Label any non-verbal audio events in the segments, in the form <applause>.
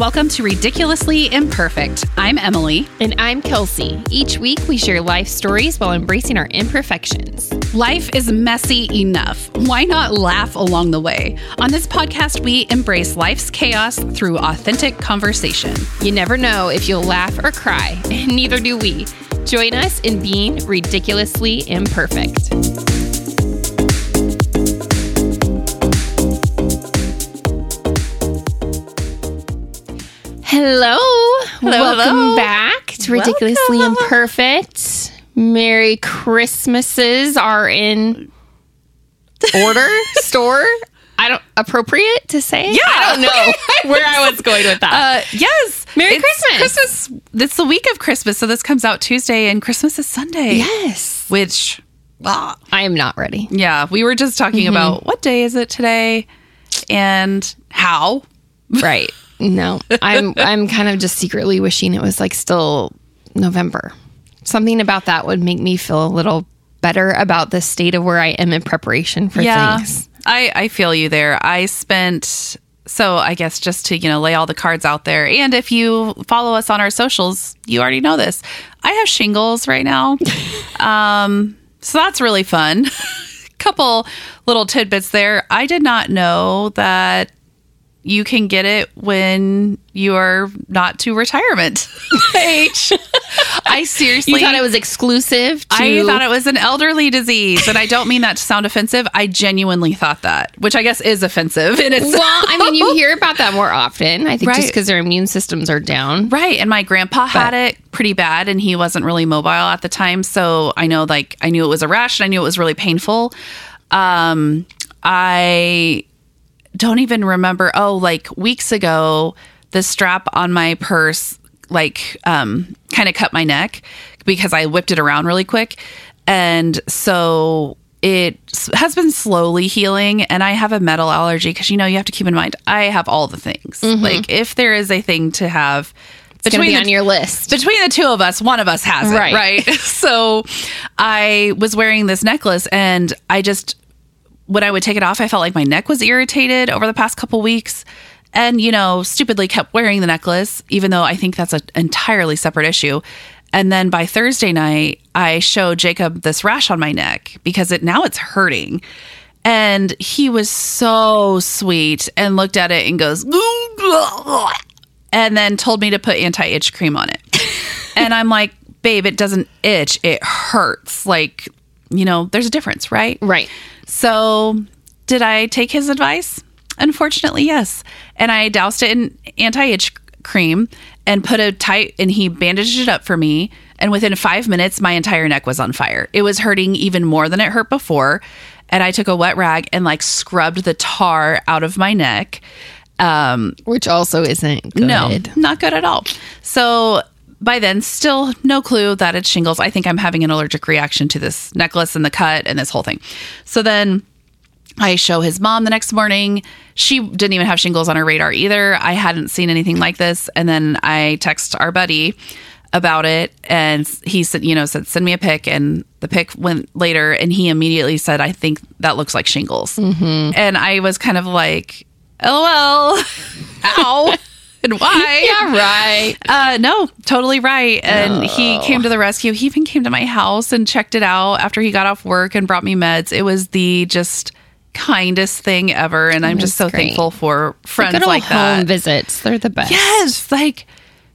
welcome to Ridiculously Imperfect. I'm Emily. And I'm Kelsey. Each week we share life stories while embracing our imperfections. Life is messy enough. Why not laugh along the way? On this podcast, we embrace life's chaos through authentic conversation. You never know if you'll laugh or cry, <laughs> and neither do we. Join us in being ridiculously imperfect. Hello. Welcome hello. back to Ridiculously Welcome. Imperfect. Merry Christmases are in order, <laughs> store. I don't appropriate to say. Yeah. I don't know <laughs> where I was going with that. Uh, yes. Merry Christmas. Christmas. It's the week of Christmas, so this comes out Tuesday, and Christmas is Sunday. yes. Which, ah, I am not ready. yeah, we were just talking Mm-hmm. about what day is it today and how. Right. No. I'm <laughs> I'm kind of just secretly wishing it was like still November. Something about that would make me feel a little better about the state of where I am in preparation for things. I, I feel you there. I spent so I guess just to, you know, lay all the cards out there. And if you follow us on our socials, you already know this. I have shingles right now. <laughs> um, so that's really fun. <laughs> Couple little tidbits there. I did not know that you can get it when you are not to retirement <laughs> age. I seriously You thought it was exclusive to I thought it was an elderly disease, and I don't mean that to sound offensive. I genuinely thought that, which I guess is offensive in itself. Well, I mean, you hear about that more often. I think Right. just because their immune systems are down. Right. And my grandpa had it pretty bad, and he wasn't really mobile at the time. So I know, like, I knew it was a rash, and I knew it was really painful. Um, I don't even remember. Oh, like weeks ago, the strap on my purse, like, um, kind of cut my neck because I whipped it around really quick. And so it has been slowly healing. And I have a metal allergy because, you know, you have to keep in mind, I have all the things. Like, if there is a thing to have, It's to be the on your list. between the two of us, one of us has it, Right. right? <laughs> so I was wearing this necklace and I just when I would take it off, I felt like my neck was irritated over the past couple weeks. And, you know, stupidly kept wearing the necklace, even though I think that's an entirely separate issue. And then by Thursday night, I showed Jacob this rash on my neck because it now it's hurting. And he was so sweet and looked at it and goes, and then told me to put anti itch cream on it. <laughs> and I'm like, babe, it doesn't itch, it hurts. Like, you know, there's a difference, right? Right. So, did I take his advice? Unfortunately, yes. And I doused it in anti itch cream and put a tight, and he bandaged it up for me. And within five minutes, my entire neck was on fire. It was hurting even more than it hurt before. And I took a wet rag and like scrubbed the tar out of my neck. Um, Which also isn't good. no, not good at all. So by then, still no clue that it's shingles. I think I'm having an allergic reaction to this necklace and the cut and this whole thing. So then I show his mom the next morning. She didn't even have shingles on her radar either. I hadn't seen anything like this. And then I text our buddy about it and he said, you know, said, send me a pic. And the pic went later and he immediately said, I think that looks like shingles. Mm-hmm. And I was kind of like, oh, LOL. <laughs> Ow. And why? <laughs> Yeah, right. Uh, no, totally right. And he came to the rescue. He even came to my house and checked it out after he got off work and brought me meds. It was the just kindest thing ever. And I'm just so great. thankful for friends Good old like home that. visits. They're the best. Yes. Like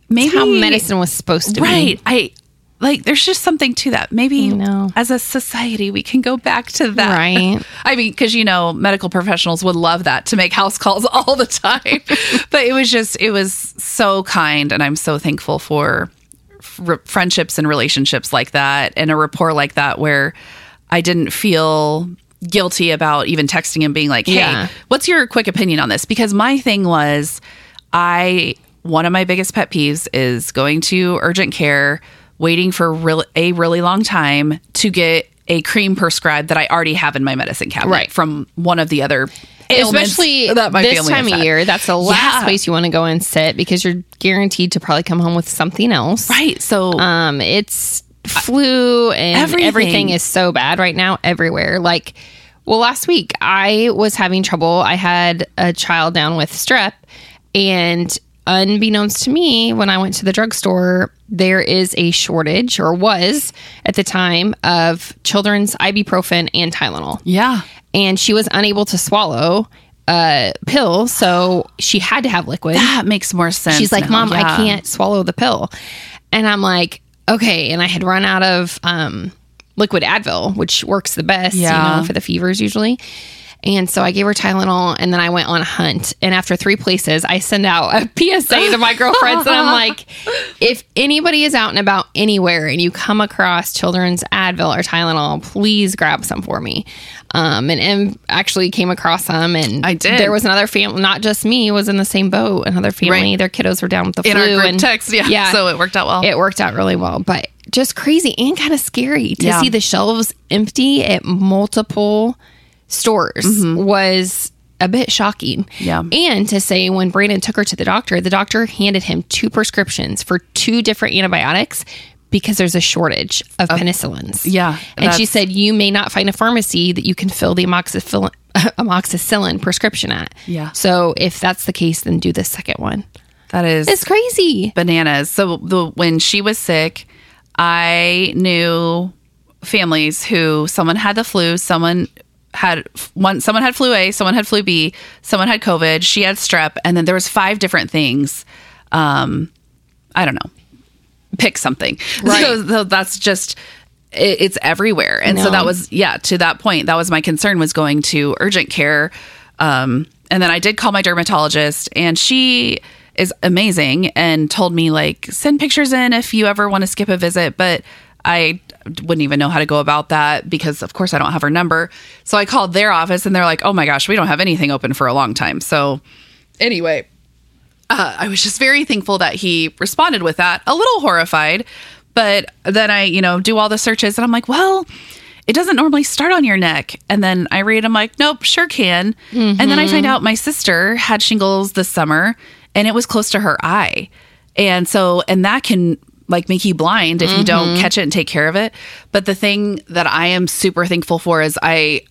maybe How medicine was supposed to Right. be. Right. I like there's just something to that. Maybe know. as a society we can go back to that. Right. <laughs> I mean, because you know, medical professionals would love that to make house calls <laughs> all the time. <laughs> but it was just, it was so kind, and I'm so thankful for f- friendships and relationships like that, and a rapport like that where I didn't feel guilty about even texting and being like, "Hey, Yeah. what's your quick opinion on this?" Because my thing was, I one of my biggest pet peeves is going to urgent care, waiting for real, a really long time to get a cream prescribed that I already have in my medicine cabinet Right. from one of the other Especially that my this time of year, that's the last Yeah. place you want to go and sit because you're guaranteed to probably come home with something else. Right. So Um, it's flu and Everything. everything. is so bad right now everywhere. Like, well, last week I was having trouble. I had a child down with strep, and unbeknownst to me, when I went to the drugstore, there is a shortage, or was at the time, of children's ibuprofen and Tylenol. Yeah. And she was unable to swallow a pill, so she had to have liquid. That makes more sense. She's like, now. Mom, I can't swallow the pill. And I'm like, okay. And I had run out of um, liquid Advil, which works the best, Yeah. you know, for the fevers usually. And so I gave her Tylenol and then I went on a hunt. And after three places, I send out a <laughs> PSA to my girlfriends. and I'm <laughs> like, if anybody is out and about anywhere and you come across children's Advil or Tylenol, please grab some for me. Um, and Em actually came across some. And I did. There was another family, not just me, was in the same boat. Another family, Right. their kiddos were down with the in flu. our group and, text. Yeah. yeah. So it worked out well. It worked out really well, but just crazy and kind of scary to Yeah. see the shelves empty at multiple stores was a bit shocking. Mm-hmm. Yeah. And to say when Brandon took her to the doctor, the doctor handed him two prescriptions for two different antibiotics because there's a shortage of penicillins. yeah, And she said you may not find a pharmacy that you can fill the amoxicillin, <laughs> amoxicillin prescription at. Yeah. So if that's the case, then do the second one. that is It's crazy. bananas. So the when she was sick, I knew families who someone had the flu, someone had one someone had flu A, someone had flu B, someone had COVID, she had strep, and then there was five different things. Um, I don't know. Pick something. <laughs> Right. So, so that's just it, it's everywhere. And so that was yeah, to that point, that was my concern was going to urgent care. Um, and then I did call my dermatologist and she is amazing and told me like send pictures in if you ever want to skip a visit, but I wouldn't even know how to go about that because of course I don't have her number. So I called their office and they're like, "Oh my gosh, we don't have anything open for a long time." So anyway, uh, I was just very thankful that he responded with that. A little horrified, but then I, you know, do all the searches and I'm like, well, it doesn't normally start on your neck. And then I read, I'm like, nope, sure can. And then I find out my sister had shingles this summer and it was close to her eye. And so, and that can like make you blind if you don't catch it and take care of it. But the thing that I am super thankful for is I,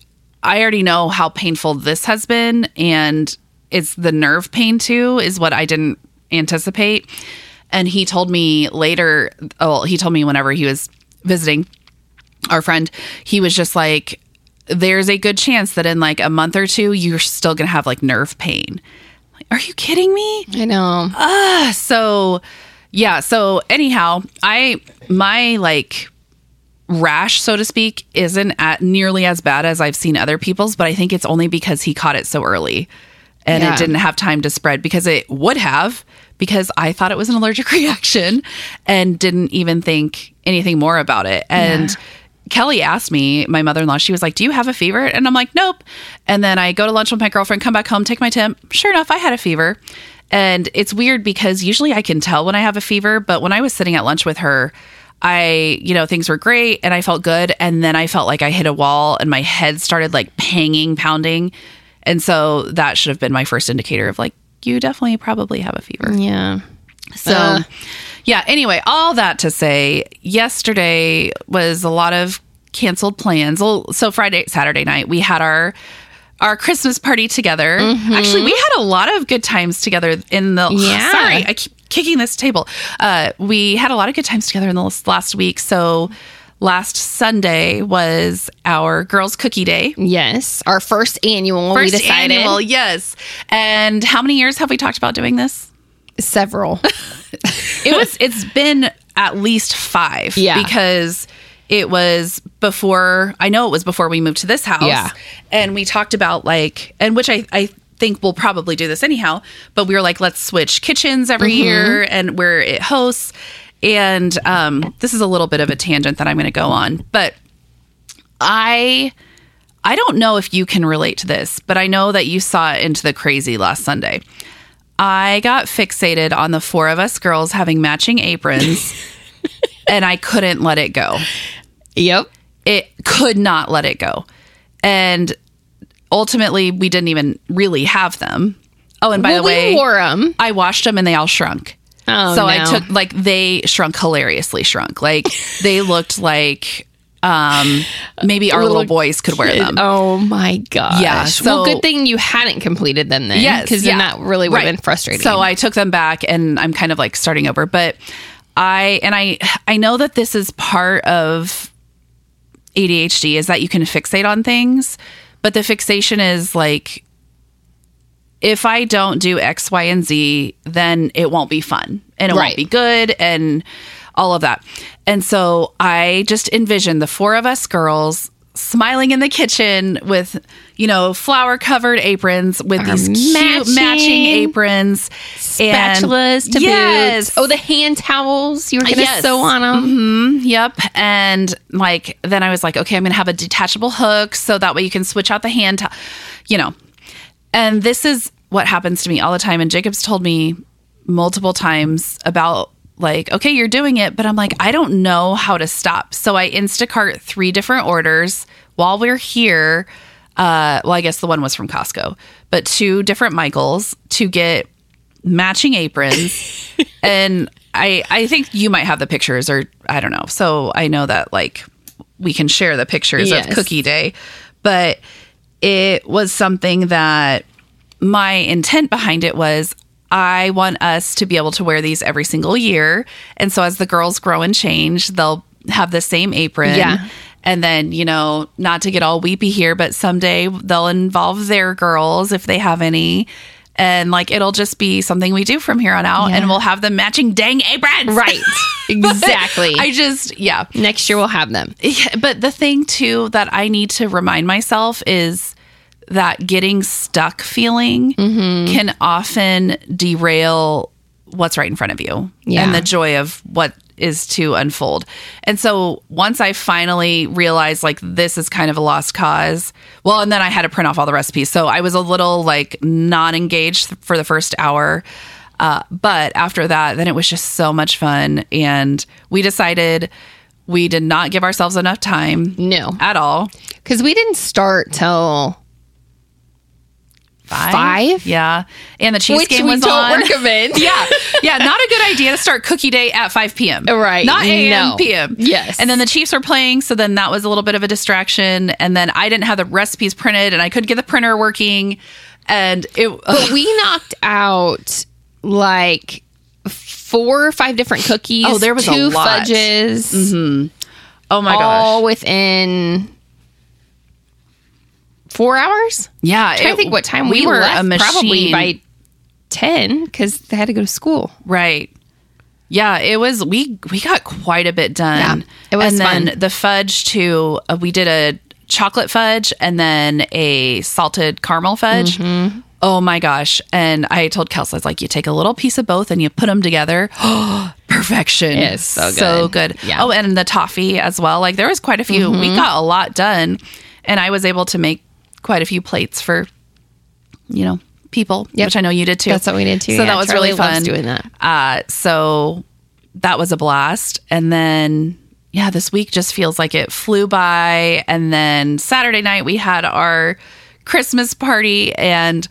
I already know how painful this has been and it's the nerve pain too is what I didn't anticipate. And he told me later, oh, he told me whenever he was visiting our friend, he was just like, there's a good chance that in like a month or two, you're still going to have like nerve pain. Like, Are you kidding me? I know. Uh, so yeah so anyhow i my like rash so to speak isn't at nearly as bad as i've seen other people's but i think it's only because he caught it so early and Yeah. it didn't have time to spread because it would have because i thought it was an allergic <laughs> reaction and didn't even think anything more about it and Kelly asked me, my mother in law, she was like, Do you have a fever? And I'm like, Nope. And then I go to lunch with my girlfriend, come back home, take my temp. Sure enough, I had a fever. And it's weird because usually I can tell when I have a fever, but when I was sitting at lunch with her, I, you know, things were great and I felt good. And then I felt like I hit a wall and my head started like panging, pounding. And so that should have been my first indicator of like, you definitely probably have a fever. Yeah. So, Uh. yeah, anyway, all that to say, yesterday was a lot of canceled plans. Well, so Friday, Saturday night, we had our our Christmas party together. Actually, we had a lot of good times together in the <laughs> Yeah. Sorry, I keep kicking this table. Uh, we had a lot of good times together in the last- week. So, last Sunday was our girls' cookie day. Yes. Our first annual. we First decided annual, yes. And how many years have we talked about doing this? several. <laughs> it was it's been at least five Yeah. because it was before i know it was before we moved to this house. Yeah. and we talked about like and which i i think we'll probably do this anyhow but we were like let's switch kitchens every year and where it hosts. And um this is a little bit of a tangent that i'm going to go on but i i don't know if you can relate to this but i know that you saw it into the crazy last sunday. I got fixated on the four of us girls having matching aprons <laughs> and I couldn't let it go. Yep. It could not let it go. And ultimately, we didn't even really have them. Oh, and by well, the way, we wore them. I washed them and they all shrunk. Oh, so I took like they shrunk hilariously shrunk. Like <laughs> they looked like Um, maybe our little, Little boys could wear them. Oh my gosh. Yeah, well, so- good thing you hadn't completed them then. Yes, Because then yeah. that really would have Right. been frustrating. So I took them back and I'm kind of like starting over. But I and I I know that this is part of ADHD is that you can fixate on things, but the fixation is like if I don't do X, Y, and Z, then it won't be fun and it Right. won't be good and all of that. And so I just envisioned the four of us girls smiling in the kitchen with, you know, flour covered aprons with Our these cute matching matching aprons. and- spatulas to yes. boots. Oh, the hand towels you were going to Yes. sew on them. Mm-hmm. Yep. And like, then I was like, okay, I'm going to have a detachable hook so that way you can switch out the hand, to- you know. And this is what happens to me all the time. And Jacob's told me multiple times about like, okay, you're doing it, but I'm like, I don't know how to stop. So I Instacart three different orders while we're here. Uh, well, I guess the one was from Costco, but two different Michaels to get matching aprons. <laughs> and I I think you might have the pictures or I don't know. So I know that like we can share the pictures Yes. of cookie day. But it was something that my intent behind it was I want us to be able to wear these every single year. And so as the girls grow and change, they'll have the same apron. Yeah. And then, you know, not to get all weepy here, but someday they'll involve their girls if they have any. And like it'll just be something we do from here on out Yeah. and we'll have them matching dang aprons. Right. <laughs> Exactly. I just, yeah. Next year we'll have them. Yeah, but the thing too that I need to remind myself is that getting stuck feeling Mm-hmm. can often derail what's right in front of you Yeah. and the joy of what is to unfold. And so once I finally realized like this is kind of a lost cause, well, and then I had to print off all the recipes. So I was a little like non engaged for the first hour. Uh, but after that, then it was just so much fun. And we decided we did not give ourselves enough time No. at all. Because we didn't start till Five? Five? Yeah. And the Chiefs which game we was don't on. <laughs> recommend. yeah. Yeah. Not a good idea to start cookie day at 5 p.m. Right. Not a.m. No. p.m. Yes. And then the Chiefs were playing. So then that was a little bit of a distraction. And then I didn't have the recipes printed and I couldn't get the printer working. And it, But we knocked out like four or five different cookies. Oh, there was a two fudges, mm-hmm. oh my all gosh. All within four hours. Yeah. I it- think what time we, were left, a machine. probably by ten because they had to go to school. Right. Yeah, it was. We we got quite a bit done. Yeah, it was and then fun. the fudge too. Uh, we did a chocolate fudge and then a salted caramel fudge. Mm-hmm. Oh my gosh! And I told Kelsey, I was like, you take a little piece of both and you put them together. <gasps> Perfection. It's so So good. good. Yeah. Mm-hmm. Oh, and the toffee as well. Like there was quite a few. We got a lot done, and I was able to make quite a few plates for, you know, people, Yep. which I know you did too. That's what we did too. So Yeah, that was Charlie really fun doing that. uh, so that was a blast. And then, yeah, this week just feels like it flew by. And then Saturday night, we had our Christmas party. And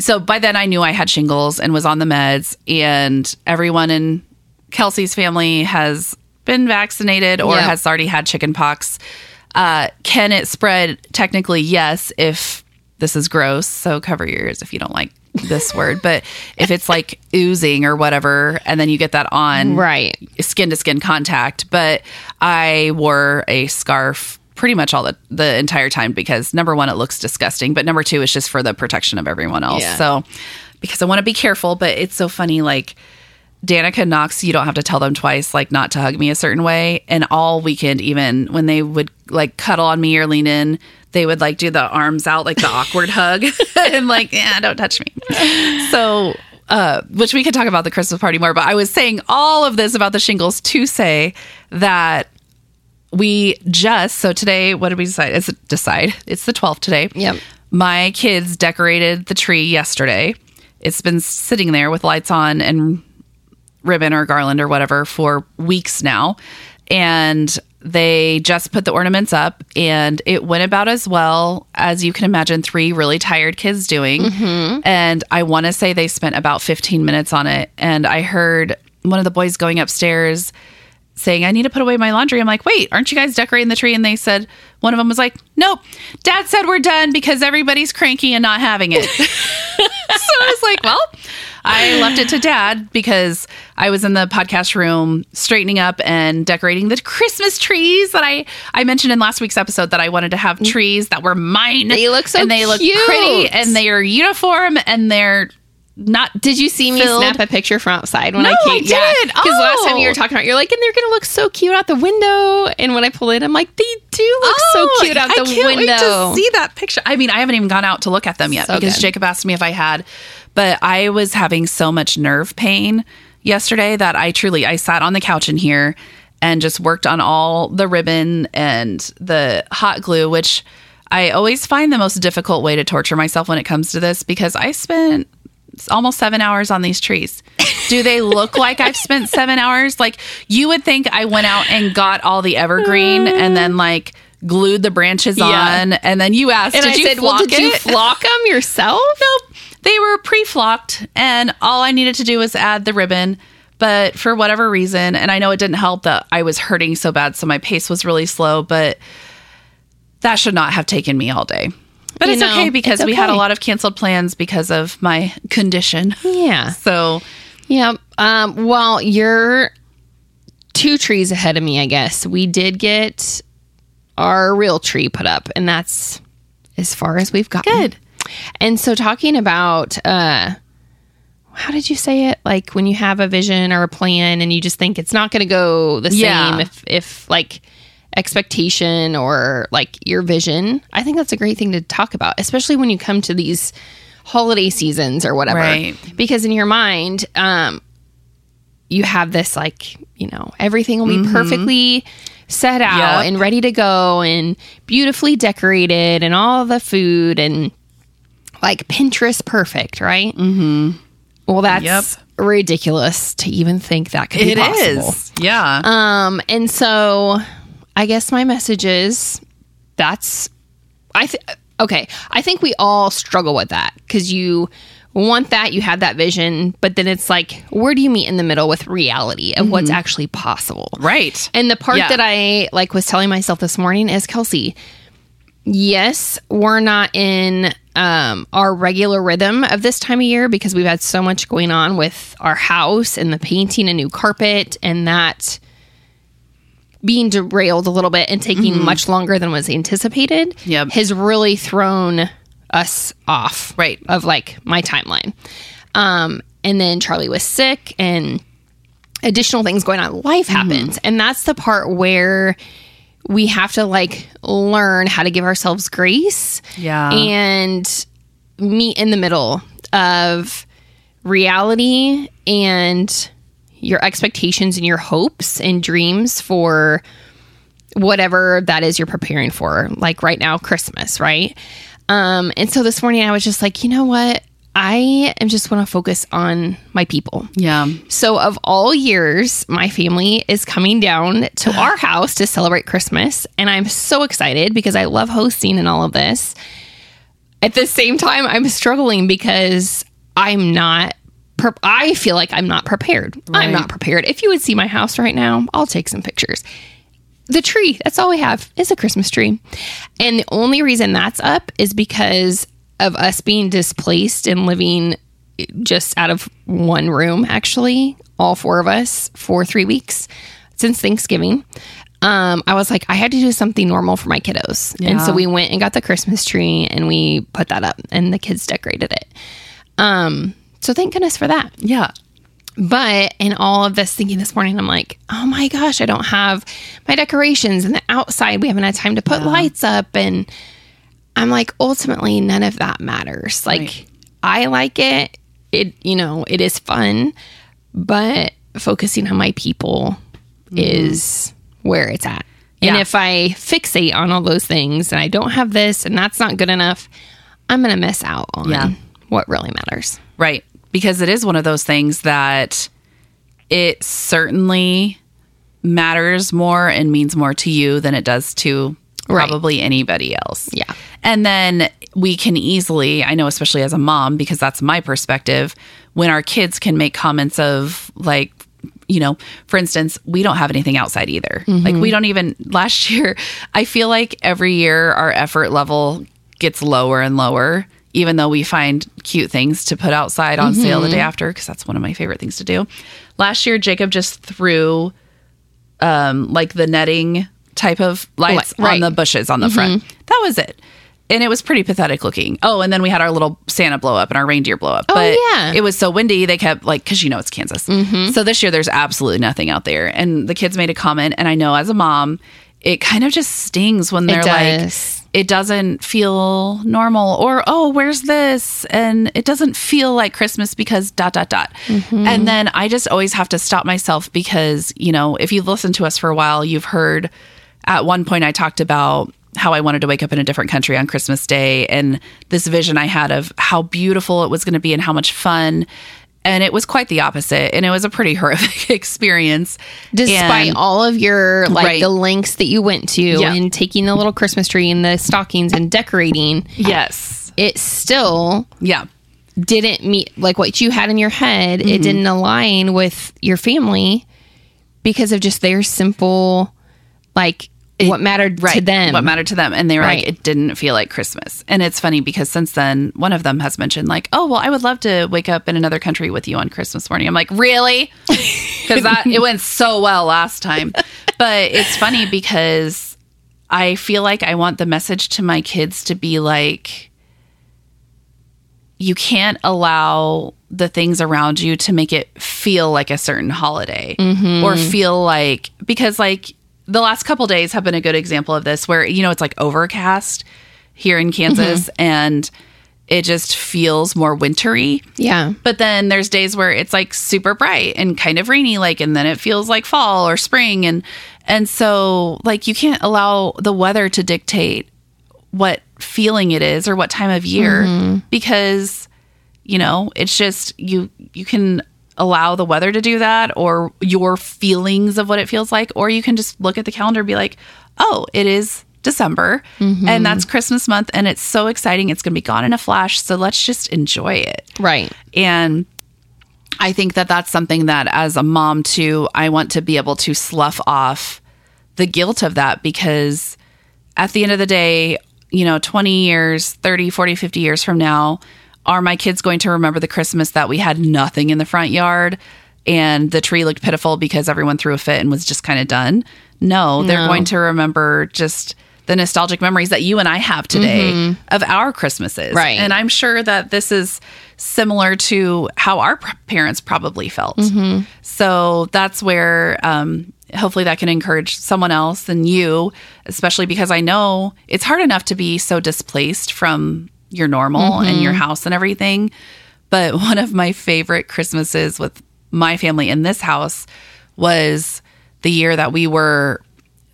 so by then, I knew I had shingles and was on the meds. And everyone in Kelsey's family has been vaccinated or Yeah. has already had chicken pox. Uh, can it spread? Technically, yes, if this is gross. So cover your ears if you don't like this <laughs> word. But if it's like oozing or whatever, and then you get that on Right. skin to skin contact. But I wore a scarf pretty much all the, the entire time because number one, it looks disgusting. But number two, it's just for the protection of everyone else. Yeah. So because I want to be careful, but it's so funny. Like, Danica Knox, you don't have to tell them twice, like not to hug me a certain way. And all weekend, even when they would like cuddle on me or lean in, they would like do the arms out, like the awkward <laughs> hug, <laughs> and like, yeah, don't touch me. So, uh, which we could talk about the Christmas party more. But I was saying all of this about the shingles to say that we just so today. What did we decide? It's decide. It's the twelfth today. Yep. My kids decorated the tree yesterday. It's been sitting there with lights on and ribbon or garland or whatever for weeks now. And they just put the ornaments up, and it went about as well as you can imagine three really tired kids doing. Mm-hmm. And I want to say they spent about 15 minutes on it. And I heard one of the boys going upstairs saying, I need to put away my laundry. I'm like, wait, aren't you guys decorating the tree? And they said, one of them was like, nope, dad said we're done because everybody's cranky and not having it. <laughs> so I was like, well, I left it to dad because I was in the podcast room straightening up and decorating the Christmas trees that I I mentioned in last week's episode that I wanted to have trees that were mine. They look so and they look pretty and they are uniform and they're not Did you see me Filled. snap a picture from outside when No, I came? I did. Because last time you Oh. were talking about, you're like, and they're gonna look so cute out the window. And when I pull in, I'm like, they do look so oh, cute out the Oh, I can't window. Wait to see that picture. I mean, I haven't even gone out to look at them yet So because good. Jacob asked me if I had, but I was having so much nerve pain yesterday that I truly I sat on the couch in here and just worked on all the ribbon and the hot glue, which I always find the most difficult way to torture myself when it comes to this because I spent almost seven hours on these trees. <laughs> Do they look like I've spent seven hours? Like you would think I went out and got all the evergreen and then like glued the branches Yeah. on, and then you asked, and "Did I you said, well, flock did you it?" flock them yourself? Nope, they were pre-flocked, and all I needed to do was add the ribbon. But for whatever reason, and I know it didn't help that I was hurting so bad, so my pace was really slow. But that should not have taken me all day. But You it's know, okay because it's we had a lot of canceled plans because of my condition. Yeah. So Yeah. Um, well, you're two trees ahead of me, I guess. We did get our real tree put up, and that's as far as we've gotten. Good. And so, talking about, uh, how did you say it? Like when you have a vision or a plan, and you just think it's not going to go the Yeah. same if, if like expectation or like your vision. I think that's a great thing to talk about, especially when you come to these holiday seasons or whatever. Right. Because in your mind, um, you have this like, you know, everything will be perfectly set out. Yep. and ready to go and beautifully decorated and all the food and like Pinterest perfect, right? Mm-hmm. Well, that's Yep. ridiculous to even think that could it be is, possible. Yeah. Um, and so I guess my message is that's I th- okay. I think we all struggle with that because you want that, you have that vision, but then it's like, where do you meet in the middle with reality of what's actually possible? right. And the part Yeah. that I like was telling myself this morning is Kelsey, yes, we're not in um, our regular rhythm of this time of year because we've had so much going on with our house and the painting a new carpet and that being derailed a little bit and taking much longer than was anticipated Mm-hmm. Yep. has really thrown us off Right. of like my timeline. Um, and then Charlie was sick and additional things going on. Life Mm-hmm. happens. And that's the part where we have to like learn how to give ourselves grace Yeah. and meet in the middle of reality and your expectations and your hopes and dreams for whatever that is you're preparing for like right now christmas right um and so this morning i was just like you know what i am just want to focus on my people yeah. so, of all years, my family is coming down to <sighs> our house to celebrate Christmas. And I'm so excited because I love hosting and all of this. At the same time, I'm struggling because I'm not, pre- I feel like I'm not prepared. I'm not prepared. If you would see my house right now, I'll take some pictures. The tree, that's all we have, is a Christmas tree. And the only reason that's up is because of us being displaced and living just out of one room, actually, all four of us for three weeks since Thanksgiving. Um, I was like, I had to do something normal for my kiddos. And so we went and got the Christmas tree and we put that up and the kids decorated it. Um, so thank goodness for that. Yeah. But in all of this thinking this morning, I'm like, oh my gosh, I don't have my decorations and the outside. We haven't had time to put lights up. And I'm like, ultimately, none of that matters. Like, Right. I like it. It, you know, it is fun, but focusing on my people mm-hmm. is where it's at. And if I fixate on all those things and I don't have this and that's not good enough, I'm going to miss out on Yeah. what really matters. Right. Because it is one of those things that it certainly matters more and means more to you than it does to Right. probably anybody else. Yeah. And then we can easily, I know, especially as a mom, because that's my perspective, when our kids can make comments of like, you know, for instance, we don't have anything outside either. Mm-hmm. Like we don't even <laughs> last year, I feel like every year our effort level gets lower and lower even though we find cute things to put outside on sale the day mm-hmm. after because that's one of my favorite things to do. Last year Jacob just threw um like the netting type of lights Li- right. on the bushes on the mm-hmm. front. That was it. And it was pretty pathetic looking. Oh, and then we had our little Santa blow up and our reindeer blow up. Oh, but yeah. it was so windy, they kept like, because you know it's Kansas. Mm-hmm. So this year there's absolutely nothing out there. And the kids made a comment. And I know as a mom, it kind of just stings when they're like, it doesn't feel normal or, oh, where's this? And it doesn't feel like Christmas because dot, dot, dot. Mm-hmm. And then I just always have to stop myself because, you know, if you've listened to us for a while, you've heard at one point I talked about how I wanted to wake up in a different country on Christmas Day and this vision I had of how beautiful it was going to be and how much fun. And it was quite the opposite. And it was a pretty <laughs> horrific experience. Despite And- all of your like Right. the lengths that you went to Yeah. and taking the little Christmas tree and the stockings and decorating, yes. it still Yeah. didn't meet like what you had in your head. Mm-hmm. It didn't align with your family because of just their simple like what mattered right, to them. What mattered to them. And they were Right. like, it didn't feel like Christmas. And it's funny because since then, one of them has mentioned, like, oh, well, I would love to wake up in another country with you on Christmas morning. I'm like, really? <laughs> Because that it went so well last time. But it's funny because I feel like I want the message to my kids to be like, you can't allow the things around you to make it feel like a certain holiday mm-hmm. or feel like because like the last couple days have been a good example of this where you know it's like overcast here in Kansas mm-hmm. and it just feels more wintry. Yeah. but then there's days where it's like super bright and kind of rainy like and then it feels like fall or spring. And and so like you can't allow the weather to dictate what feeling it is or what time of year mm-hmm. because you know it's just you you can allow the weather to do that or your feelings of what it feels like or you can just look at the calendar and be like oh it is december mm-hmm. and that's christmas month and it's so exciting. It's going to be gone in a flash so let's just enjoy it. Right. and I think that that's something that as a mom too, I want to be able to slough off the guilt of that because at the end of the day, you know, 20 years, 30, 40, 50 years from now, are my kids going to remember the Christmas that we had nothing in the front yard and the tree looked pitiful because everyone threw a fit and was just kind of done? No, they're No. going to remember just the nostalgic memories that you and I have today of our Christmases. Right. And I'm sure that this is similar to how our parents probably felt. So that's where um, hopefully that can encourage someone else and you, especially because I know it's hard enough to be so displaced from your normal and your house and everything. But <laughs> one of my favorite Christmases with my family in this house was the year that we were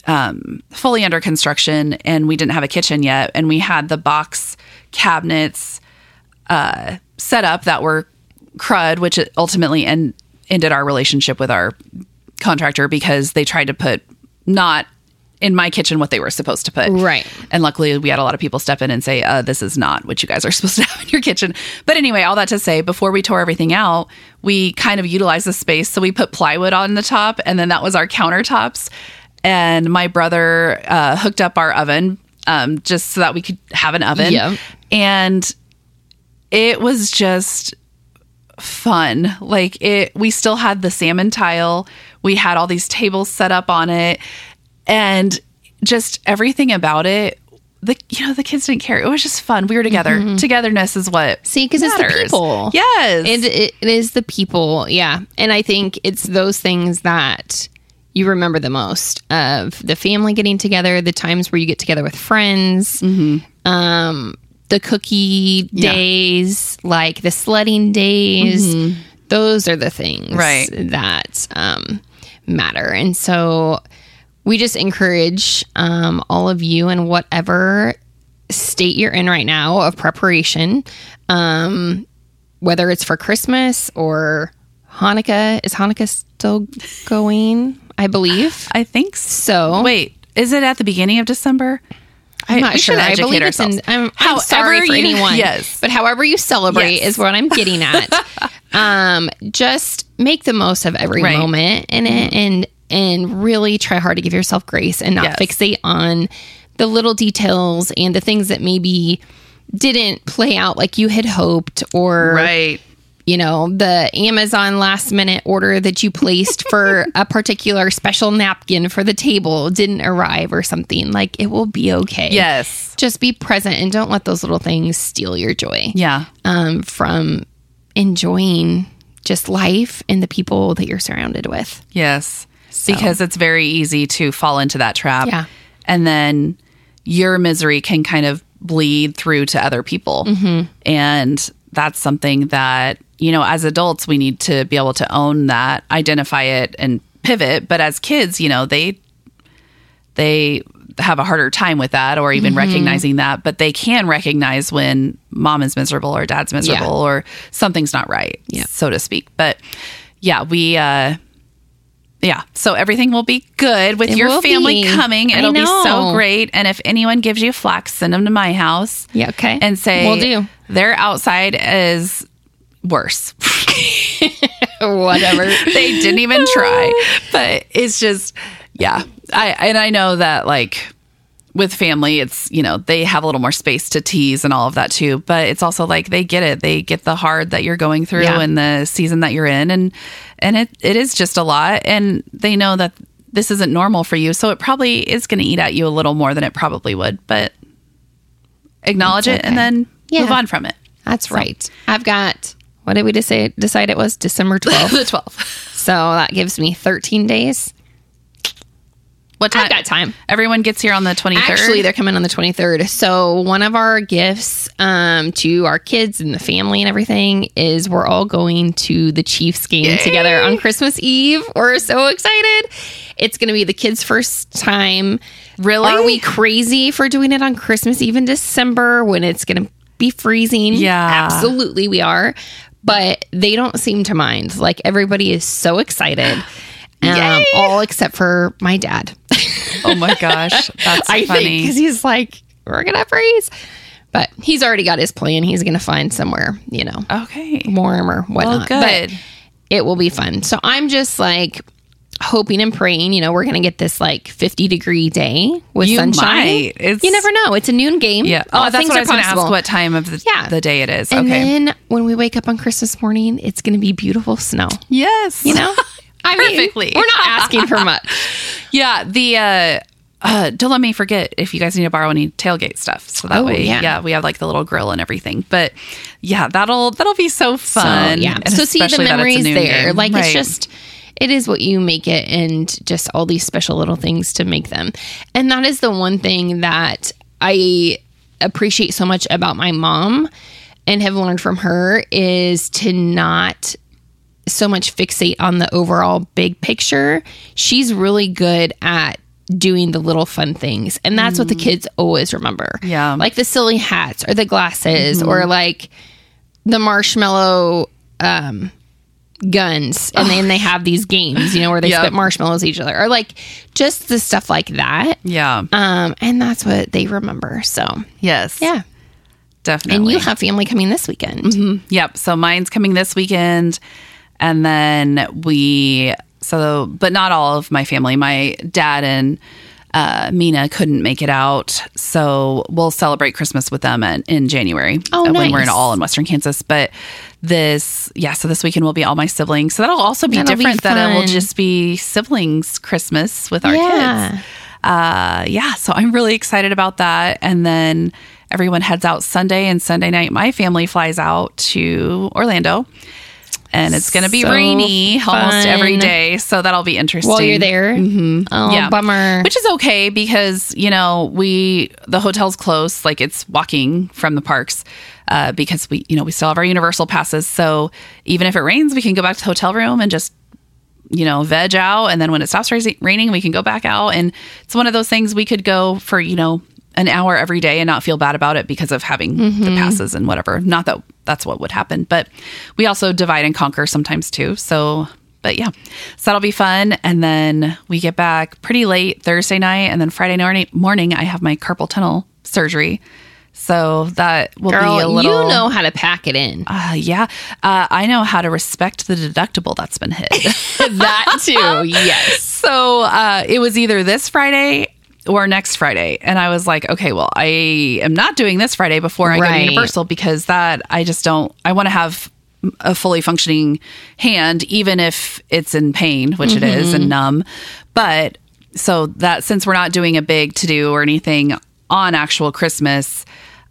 um, fully under construction and we didn't have a kitchen yet. And we had the box cabinets uh, set up that were crud, which ultimately en- ended our relationship with our contractor because they tried to put not in my kitchen what they were supposed to put. Right. And luckily, we had a lot of people step in and say, uh, this is not what you guys are <laughs> supposed to have in your kitchen. But anyway, all that to say, before we tore everything out, we kind of utilized the space. So we put plywood on the top, and then that was our countertops. And my brother uh, hooked up our oven um, just so that we could have an oven. Yeah. And it was just fun. Like it we still had the salmon tile. We had all these tables set up on it and just everything about it the you know the kids didn't care. It was just fun. We were together. Togetherness is what Mm-hmm. See, because it's the people. Yes. It, it, it is the people. Yeah. And I think it's those things that you remember the most of the family getting together, the times where you get together with friends, um, the cookie Mm-hmm. Yeah. days, like the sledding days. Those are the things Mm-hmm. Right. that um, matter. And so we just encourage um, all of you in whatever state you're in right now of preparation, um, whether it's for Christmas or Hanukkah. Is Hanukkah still going? I believe. <sighs> I think so. So Wait, is it at the beginning of December? I'm not sure. I believe it's in. I'm, I'm However sorry for you- anyone. Yes. but however you celebrate Yes. is what I'm getting at. <laughs> um, just make the most of every Right. moment in it and and really try hard to give yourself grace and not Yes. fixate on the little details and the things that maybe didn't play out like you had hoped or Right. you know, the Amazon last minute order that you placed <laughs> for a particular special napkin for the table didn't arrive or something. Like it will be okay. Yes. Just be present and don't let those little things steal your joy Yeah. um, from enjoying just life and the people that you're surrounded with. Yes. Because it's very easy to fall into that trap. Yeah. And then your misery can kind of bleed through to other people. Mm-hmm. And that's something that, you know, as adults, we need to be able to own that, identify it, and pivot. But as kids, you know, they, they, have a harder time with that or Mm-hmm. even recognizing that but they can recognize when mom is miserable or dad's miserable Yeah. or something's not right Yeah. so to speak but yeah we uh yeah, so everything will be good with It your family be. coming. It'll be so great. And if anyone gives you flack, send them to my house. Yeah, okay. And say, we'll do. Their outside is worse. <laughs> Whatever. <laughs> they didn't even try. <laughs> But it's just, yeah. I and I know that like with family, it's you know they have a little more space to tease and all of that too. But it's also like they get it. They get the hard that you're going through Yeah. and the season that you're in, and and it it is just a lot. And they know that this isn't normal for you, so it probably is going to eat at you a little more than it probably would. But acknowledge It's it and then Yeah. move on from it. That's right. I've got, what did we decide, decide it was? December <laughs> 12th. the 12. so that gives me 13 days. What time? I've got time. Everyone gets here on the 23rd. Actually, they're coming on the 23rd. So, one of our gifts um, to our kids and the family and everything is we're all going to the Chiefs game together on Christmas Eve. We're so excited. It's going to be the kids' first time. Really? Are we crazy for doing it on Christmas Eve in December when it's going to be freezing? Yeah. Absolutely, we are. But they don't seem to mind. Like, everybody is so excited. <gasps> <gasps> Um, all except for my dad. oh my gosh, <laughs> that's I think funny. because he's like, we're gonna freeze, but he's already got his plan. He's gonna find somewhere, you know, okay. warm or whatnot. good. But it will be fun. So I'm just like hoping and praying. You know, we're gonna get this like 50 degree day with You sunshine. you never know. It's a noon game. Yeah. All Oh, that's things what I was going to ask. What time of the, Yeah. the day it is? And okay. then when we wake up on Christmas morning, it's gonna be beautiful snow. yes. You know. <laughs> I mean, Perfectly. we're not asking for <laughs> much. Yeah. The uh, uh, don't let me forget if you guys need to borrow any tailgate stuff. So that Oh, way, yeah. yeah. we have like the little grill and everything. But yeah, that'll that'll be so fun. So, yeah. And So see the especially that it's a memories there. game. Like Right. it's just it is what you make it and just all these special little things to make them. And that is the one thing that I appreciate so much about my mom and have learned from her is to not so much fixate on the overall big picture. She's really good at doing the little fun things. And that's what the kids always remember. Yeah. Like the silly hats or the glasses or like the marshmallow um guns and then they have these games, you know, where they Yep. spit marshmallows at each other or like just the stuff like that. yeah. Um and that's what they remember. So, yes. yeah. Definitely. And you have family coming this weekend. Yep. So mine's coming this weekend. And then we, so, but not all of my family. My dad and uh, Mina couldn't make it out. So we'll celebrate Christmas with them in, in January Oh, uh, when we're in all in Western Kansas. But this, yeah, so this weekend will be all my siblings. So that'll also be That'll be different that it will just be siblings Christmas with our Yeah. kids. Uh, yeah, so I'm really excited about that. And then everyone heads out Sunday and Sunday night. My family flies out to Orlando. And it's going to be So rainy almost every fun. day. So that'll be interesting. While you're there. Mm-hmm. Oh, Yeah. bummer. Which is okay because, you know, we, the hotel's close, like it's walking from the parks uh, because we, you know, we still have our universal passes. So even if it rains, we can go back to the hotel room and just, you know, veg out. And then when it stops rais- raining, we can go back out. And it's one of those things we could go for, you know, an hour every day and not feel bad about it because of having the passes and whatever. Not that that's what would happen, but we also divide and conquer sometimes too. So, but yeah, so that'll be fun. And then we get back pretty late Thursday night. And then Friday morning, morning I have my carpal tunnel surgery. So that will Girl, be a little. you know how to pack it in. Uh, yeah, uh, I know how to respect the deductible that's been hit. <laughs> that too. <laughs> Yes. so uh, it was either this Friday or next Friday, and I was like, okay, well, I am not doing this Friday before I go to Universal because that I just don't. I want to have a fully functioning hand, even if it's in pain, which it is, and numb. But so that since we're not doing a big to do or anything on actual Christmas.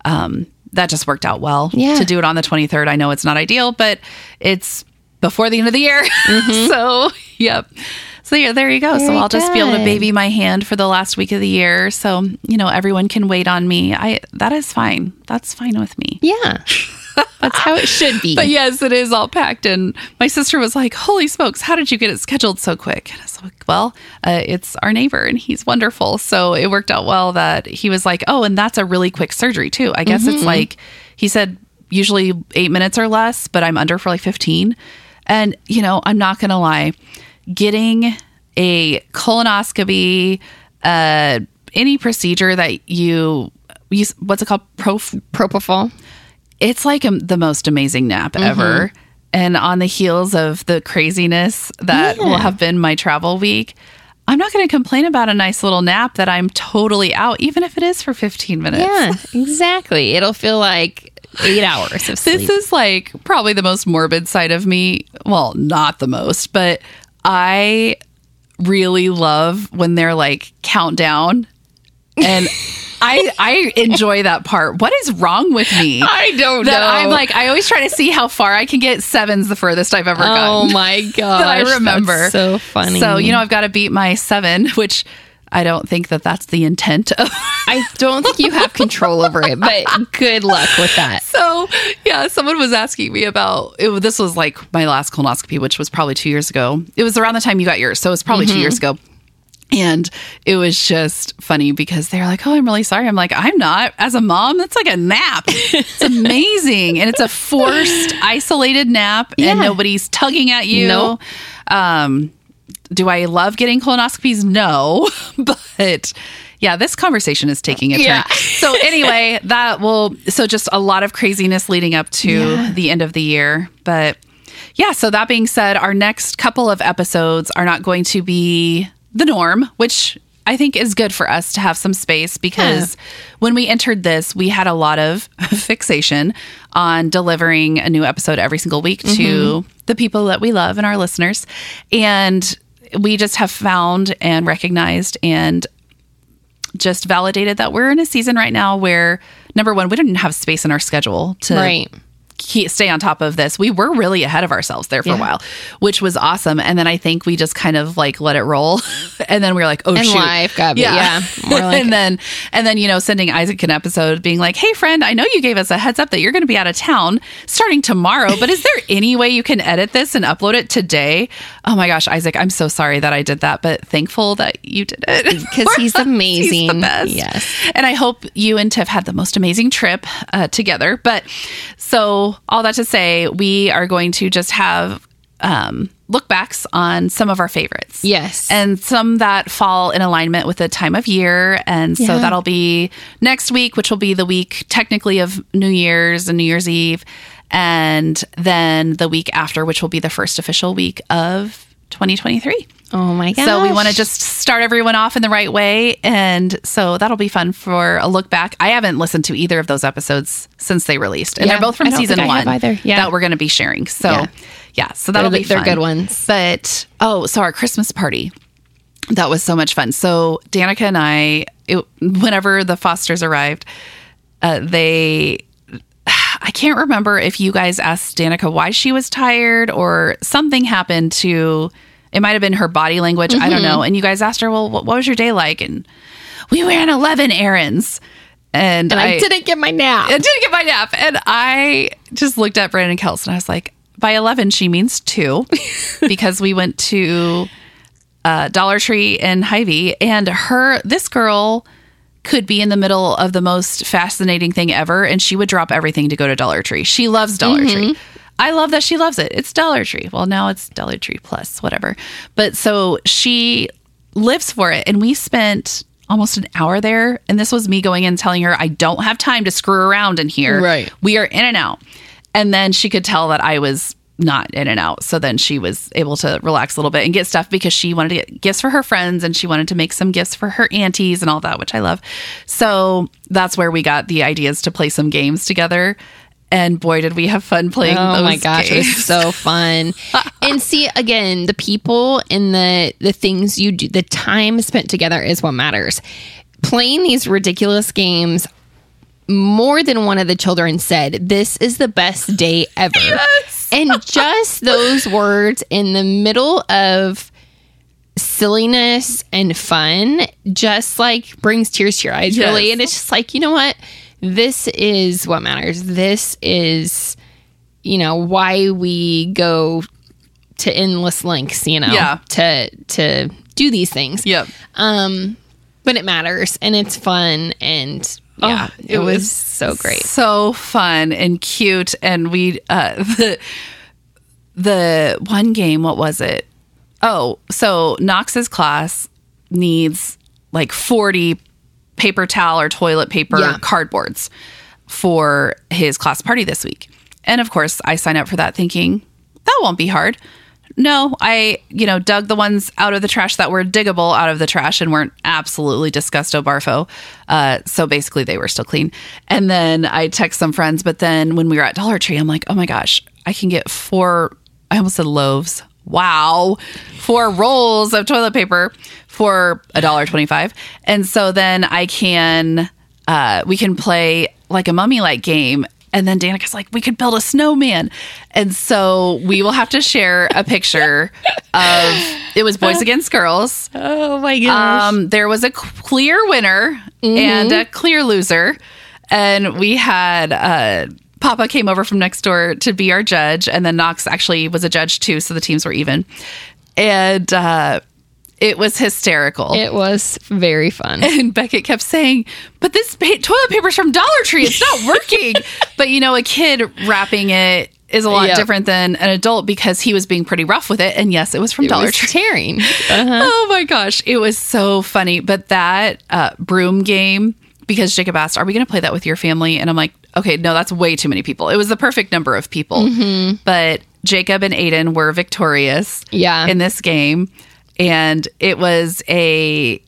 Um, that just worked out well Yeah. to do it on the 23rd. I know it's not ideal, but it's before the end of the year. <laughs> so, yep. So, yeah, there you go. so, I'll just be able to baby my hand for the last week of the year. So, you know, everyone can wait on me. I That is fine. That's fine with me. Yeah. That's how it should be. <laughs> But yes, it is all packed. And my sister was like, Holy smokes, how did you get it scheduled so quick? And I was like, Well, uh, it's our neighbor and he's wonderful. So it worked out well that he was like, Oh, and that's a really quick surgery too. I guess it's like, he said, usually eight minutes or less, but I'm under for like 15. And, you know, I'm not going to lie, getting a colonoscopy, uh, any procedure that you, you what's it called? Prof- Propofol. it's like um the most amazing nap Mm-hmm. ever. And on the heels of the craziness that will have been my travel week, I'm not going to complain about a nice little nap that I'm totally out, even if it is for 15 minutes. Yeah, exactly. It'll feel like eight hours of sleep. This is like probably the most morbid side of me. Well, not the most, but I really love when they're like countdown. And <laughs> I I enjoy that part. What is wrong with me? I don't that know. I'm like I always try to see how far I can get. Seven's the furthest I've ever oh gotten. oh my god! <laughs> that I remember. So funny. So you know I've got to beat my seven, <laughs> which I don't think that that's the intent of. <laughs> I don't think you have control over it, but good luck with that. <laughs> so yeah, someone was asking me about it, this was like my last colonoscopy, which was probably two years ago. It was around the time you got yours, so it was probably two years ago. And it was just funny because they're like, "Oh, I'm really sorry." I'm like, "I'm not." As a mom, that's like a nap. It's <laughs> amazing, and it's a forced, isolated nap, and nobody's tugging at you. Nope. Um, do I love getting colonoscopies? No, <laughs> but yeah, this conversation is taking a turn. Yeah. So anyway, <laughs> that will so just a lot of craziness leading up to Yeah. the end of the year, but yeah, so that being said, our next couple of episodes are not going to be the norm, which I think is good for us to have some space because when we entered this, we had a lot of <laughs> fixation on delivering a new episode every single week to mm-hmm. the people that we love and our listeners. And we just have found and recognized and just validated that we're in a season right now where number one, we didn't have space in our schedule to Right. Keep, stay on top of this. We were really ahead of ourselves there for a while, which was awesome. And then I think we just kind of like let it roll, <laughs> and then we were like, "Oh And shoot, life got- yeah, more <laughs> like- and then and then you know sending Isaac an episode, being like, "Hey friend, I know you gave us a heads up that you're going to be out of town starting tomorrow, but is there <laughs> any way you can edit this and upload it today?" Oh my gosh, Isaac, I'm so sorry that I did that, but thankful that you did it Because he's He's the amazing. best. Yes. And I hope you and Tiff had the most amazing trip uh, together. But so, all that to say, we are going to just have um, look backs on some of our favorites. Yes. And some that fall in alignment with the time of year. And so Yeah. that'll be next week, which will be the week technically of New Year's and New Year's Eve. And then the week after, which will be the first official week of 2023. Oh my gosh. So we want to just start everyone off in the right way. And so that'll be fun for a look back. I haven't listened to either of those episodes since they released. And Yeah, they're both from season one either. Yeah. that we're going to be sharing. So yeah, Yeah. so that'll They're- be they're good ones. But oh, so our Christmas party. That was so much fun. So Danica and I, it, whenever the Fosters arrived, uh, they <sighs> I can't remember if you guys asked Danica why she was tired or something happened to it might have been her body language. I Mm-hmm. don't know. And you guys asked her, well, what, what was your day like? And we ran 11 errands. And, And I, didn't get my nap. I didn't get my nap. And I just looked at Brandon Kels and I was like, by 11, she means two <laughs> because we went to uh, Dollar Tree and Hy-Vee and her, this girl could be in the middle of the most fascinating thing ever and she would drop everything to go to Dollar Tree. She loves Dollar Tree. I love that she loves it. It's Dollar Tree. Well, now it's Dollar Tree Plus, whatever. But so she lives for it and we spent almost an hour there. And this was me going in telling her, I don't have time to screw around in here. Right. We are in and out. And then she could tell that I was not in and out. So then she was able to relax a little bit and get stuff because she wanted to get gifts for her friends and she wanted to make some gifts for her aunties and all that, which I love. So that's where we got the ideas to play some games together. And boy, did we have fun playing Oh my gosh, it was so fun. <laughs> and see again, the people and the the things you do, the time spent together is what matters. Playing these ridiculous games more than one of the children said, This is the best day ever. <laughs> And just those words in the middle of silliness and fun just like brings tears to your eyes, Yes. really. And it's just like, you know what? This is what matters. This is, you know, why we go to endless lengths, you know, Yeah. to to do these things. Yep. Um, but it matters and it's fun and yeah, Oh, it, was, so great. so fun and cute and we uh <laughs> the the one game what was it oh so knox's class needs like 40 paper towel or toilet paper Yeah. cardboards for his class party this week. And of course i sign up for that thinking that won't be hard. No i you know dug the ones out of the trash that were diggable out of the trash and weren't absolutely disgusto barfo. Uh, so basically they were still clean. And then i text some friends but then when we were at dollar tree i'm like oh my gosh i can get four i almost said loaves. Wow. Four rolls of toilet paper for a dollar 25 and so then i can uh, we can play like a mummy like game and then Danica's like, we could build a snowman. And so we will have to share a picture <laughs> of it was boys against girls. Oh my gosh. Um, there was a clear winner and a clear loser. And we had uh, Papa came over from next door to be our judge. And then Knox actually was a judge too. So the teams were even. And uh, it was hysterical. it was very fun. <laughs> And Beckett kept saying, "But this pa- toilet paper's from Dollar Tree. It's not working." <laughs> but you know, a kid wrapping it is a lot Yep. different than an adult because he was being pretty rough with it. And yes, it was from It Dollar was Tree. tearing. <laughs> Uh-huh. Oh my gosh, it was so funny. But that uh, broom game, because Jacob asked, "Are we going to play that with your family?" And I'm like, "Okay, no, that's way too many people." It was the perfect number of people, but Jacob and Aiden were victorious. Yeah. in this game, and it was a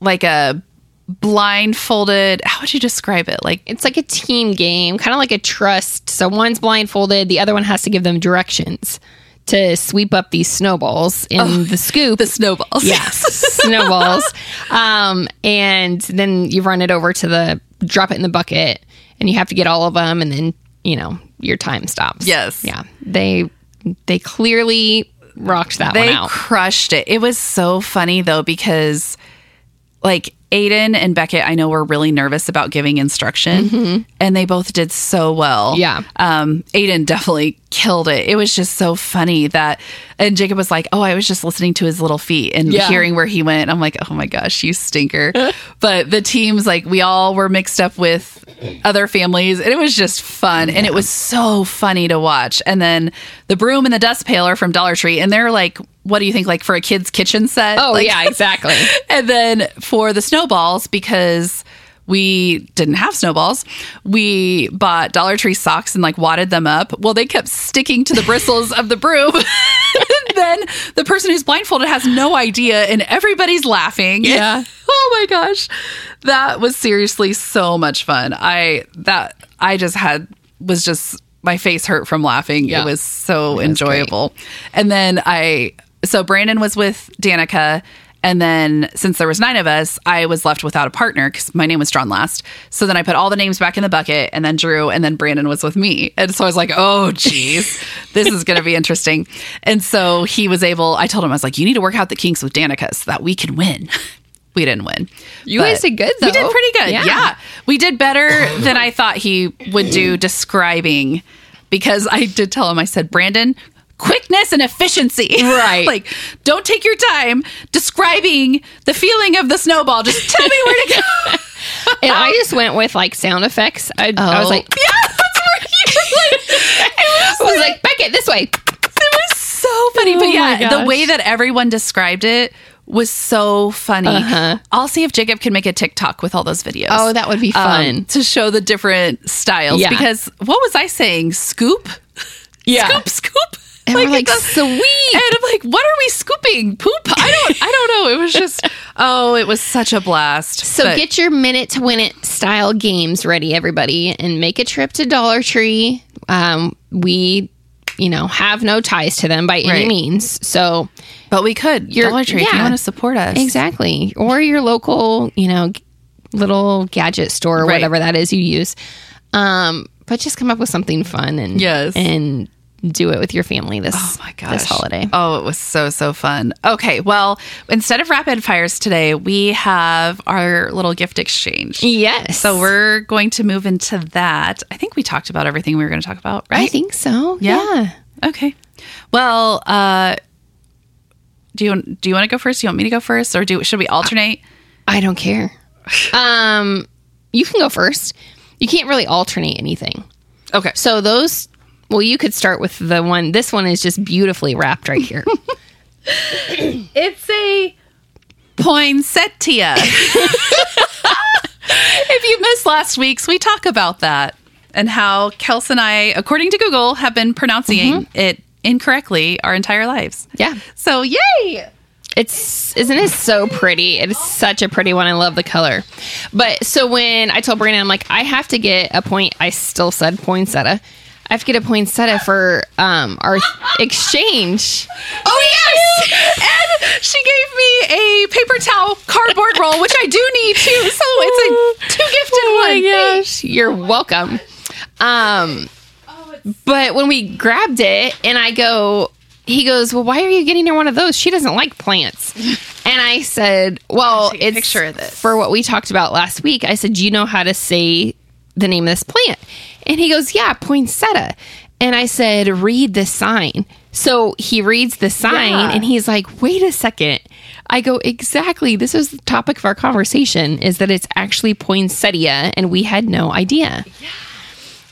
like a blindfolded. How would you describe it? Like It's like a team game, kind of like a trust. So one's blindfolded, the other one has to give them directions to sweep up these snowballs in the scoop. the snowballs. Yes, <laughs> snowballs. Um, and then you run it over to the drop it in the bucket, and you have to get all of them, and then you know your time stops. Yes. yeah. They they clearly rocked that they one out. crushed it. It was so funny though because like Aiden and Beckett, I know were really nervous about giving instruction, and they both did so well. Mm-hmm. Yeah. um, Aiden definitely killed it. It was just so funny that, and Jacob was like, "Oh, I was just listening to his little feet and Yeah. hearing where he went." I'm like, "Oh my gosh, you stinker!" <laughs> but the teams, like, we all were mixed up with other families, and it was just fun, and it was so funny to watch. And then the broom and the dust pail are from Dollar Tree, and they're like, "What do you think? Like for a kid's kitchen set?" Oh Like- yeah, exactly. <laughs> and then for the snowballs, because we didn't have snowballs, we bought Dollar Tree socks and like wadded them up. Well, they kept sticking to the bristles of the broom. <laughs> and then the person who's blindfolded has no idea, and everybody's laughing. Yeah. <laughs> oh my gosh. That was seriously so much fun. I that I just had was just my face hurt from laughing. Yeah. It was so was enjoyable. And then I so Brandon was with Danica and then since there was nine of us, I was left without a partner because my name was drawn last. So then I put all the names back in the bucket and then Drew and then Brandon was with me. And so I was like, oh geez, this is gonna be <laughs> interesting. And so he was able I told him, I was like, you need to work out the kinks with Danica so that we can win. <laughs> We didn't win. You But guys did good, though. We did pretty good. Yeah. yeah. We did better <laughs> than I thought he would do describing because I did tell him, I said, Brandon, quickness and efficiency. Right. <laughs> like, don't take your time describing the feeling of the snowball. Just tell me where to go. <laughs> And I just went with like sound effects. I, I was Oh. like, <laughs> yeah, that's where you like, it I was like, Beckett, this way. it was so funny. but Oh my yeah, the way that everyone described it was so funny. I'll see if Jacob can make a TikTok with all those videos. Uh-huh. Oh, that would be um, fun. to show the different styles. Yeah. Because what was I saying? Scoop? Yeah. Scoop, scoop. And we're like, sweet. And I'm like, what are we scooping? Poop? I don't I don't know. It was just <laughs> oh, it was such a blast. So But- get your minute to win it style games ready, everybody, and make a trip to Dollar Tree. Um, we, you know, have no ties to them by any Right. means. So But we could. Your- Dollar Tree if you want to support us. exactly, or your local, you know, little gadget store or Right. whatever that is you use. Um, but just come up with something fun and Yes. and do it with your family this Oh my gosh. this holiday. Oh, it was so, so fun. Okay. Well, instead of rapid fires today, we have our little gift exchange. Yes. So we're going to move into that. I think we talked about everything we were going to talk about, right? I think so. Yeah. yeah. Okay. Well, uh, do you do you want to go first? Do you want me to go first, or do should we alternate? I don't care. <laughs> Um, you can go first. You can't really alternate anything. Okay. So those, well, you could start with the one. This one is just beautifully wrapped right here. <laughs> It's a poinsettia. <laughs> if you missed last week's, we talk about that and how Kels and I, according to Google, have been pronouncing mm-hmm. it incorrectly our entire lives. yeah, So, yay! it's isn't it so pretty? It is such a pretty one. I love the color. But so when I told Brandon, I'm like, I have to get a point. I still said poinsettia. I have to get a poinsettia for um, our exchange. Oh, yes! And she gave me a paper towel cardboard roll, which I do need too. So, it's a two gifted Oh one. my gosh, you're welcome. Um, but when we grabbed it, and I go, he goes, "Well, why are you getting her one of those? She doesn't like plants." <laughs> And I said, "Well, a it's picture of this. for what we talked about last week." I said, "Do you know how to say the name of this plant?" And he goes, "Yeah, poinsettia." And I said, "Read the sign." So he reads the sign, Yeah. and he's like, "Wait a second. I go, "Exactly. This is the topic of our conversation: is that it's actually poinsettia, and we had no idea." Yeah.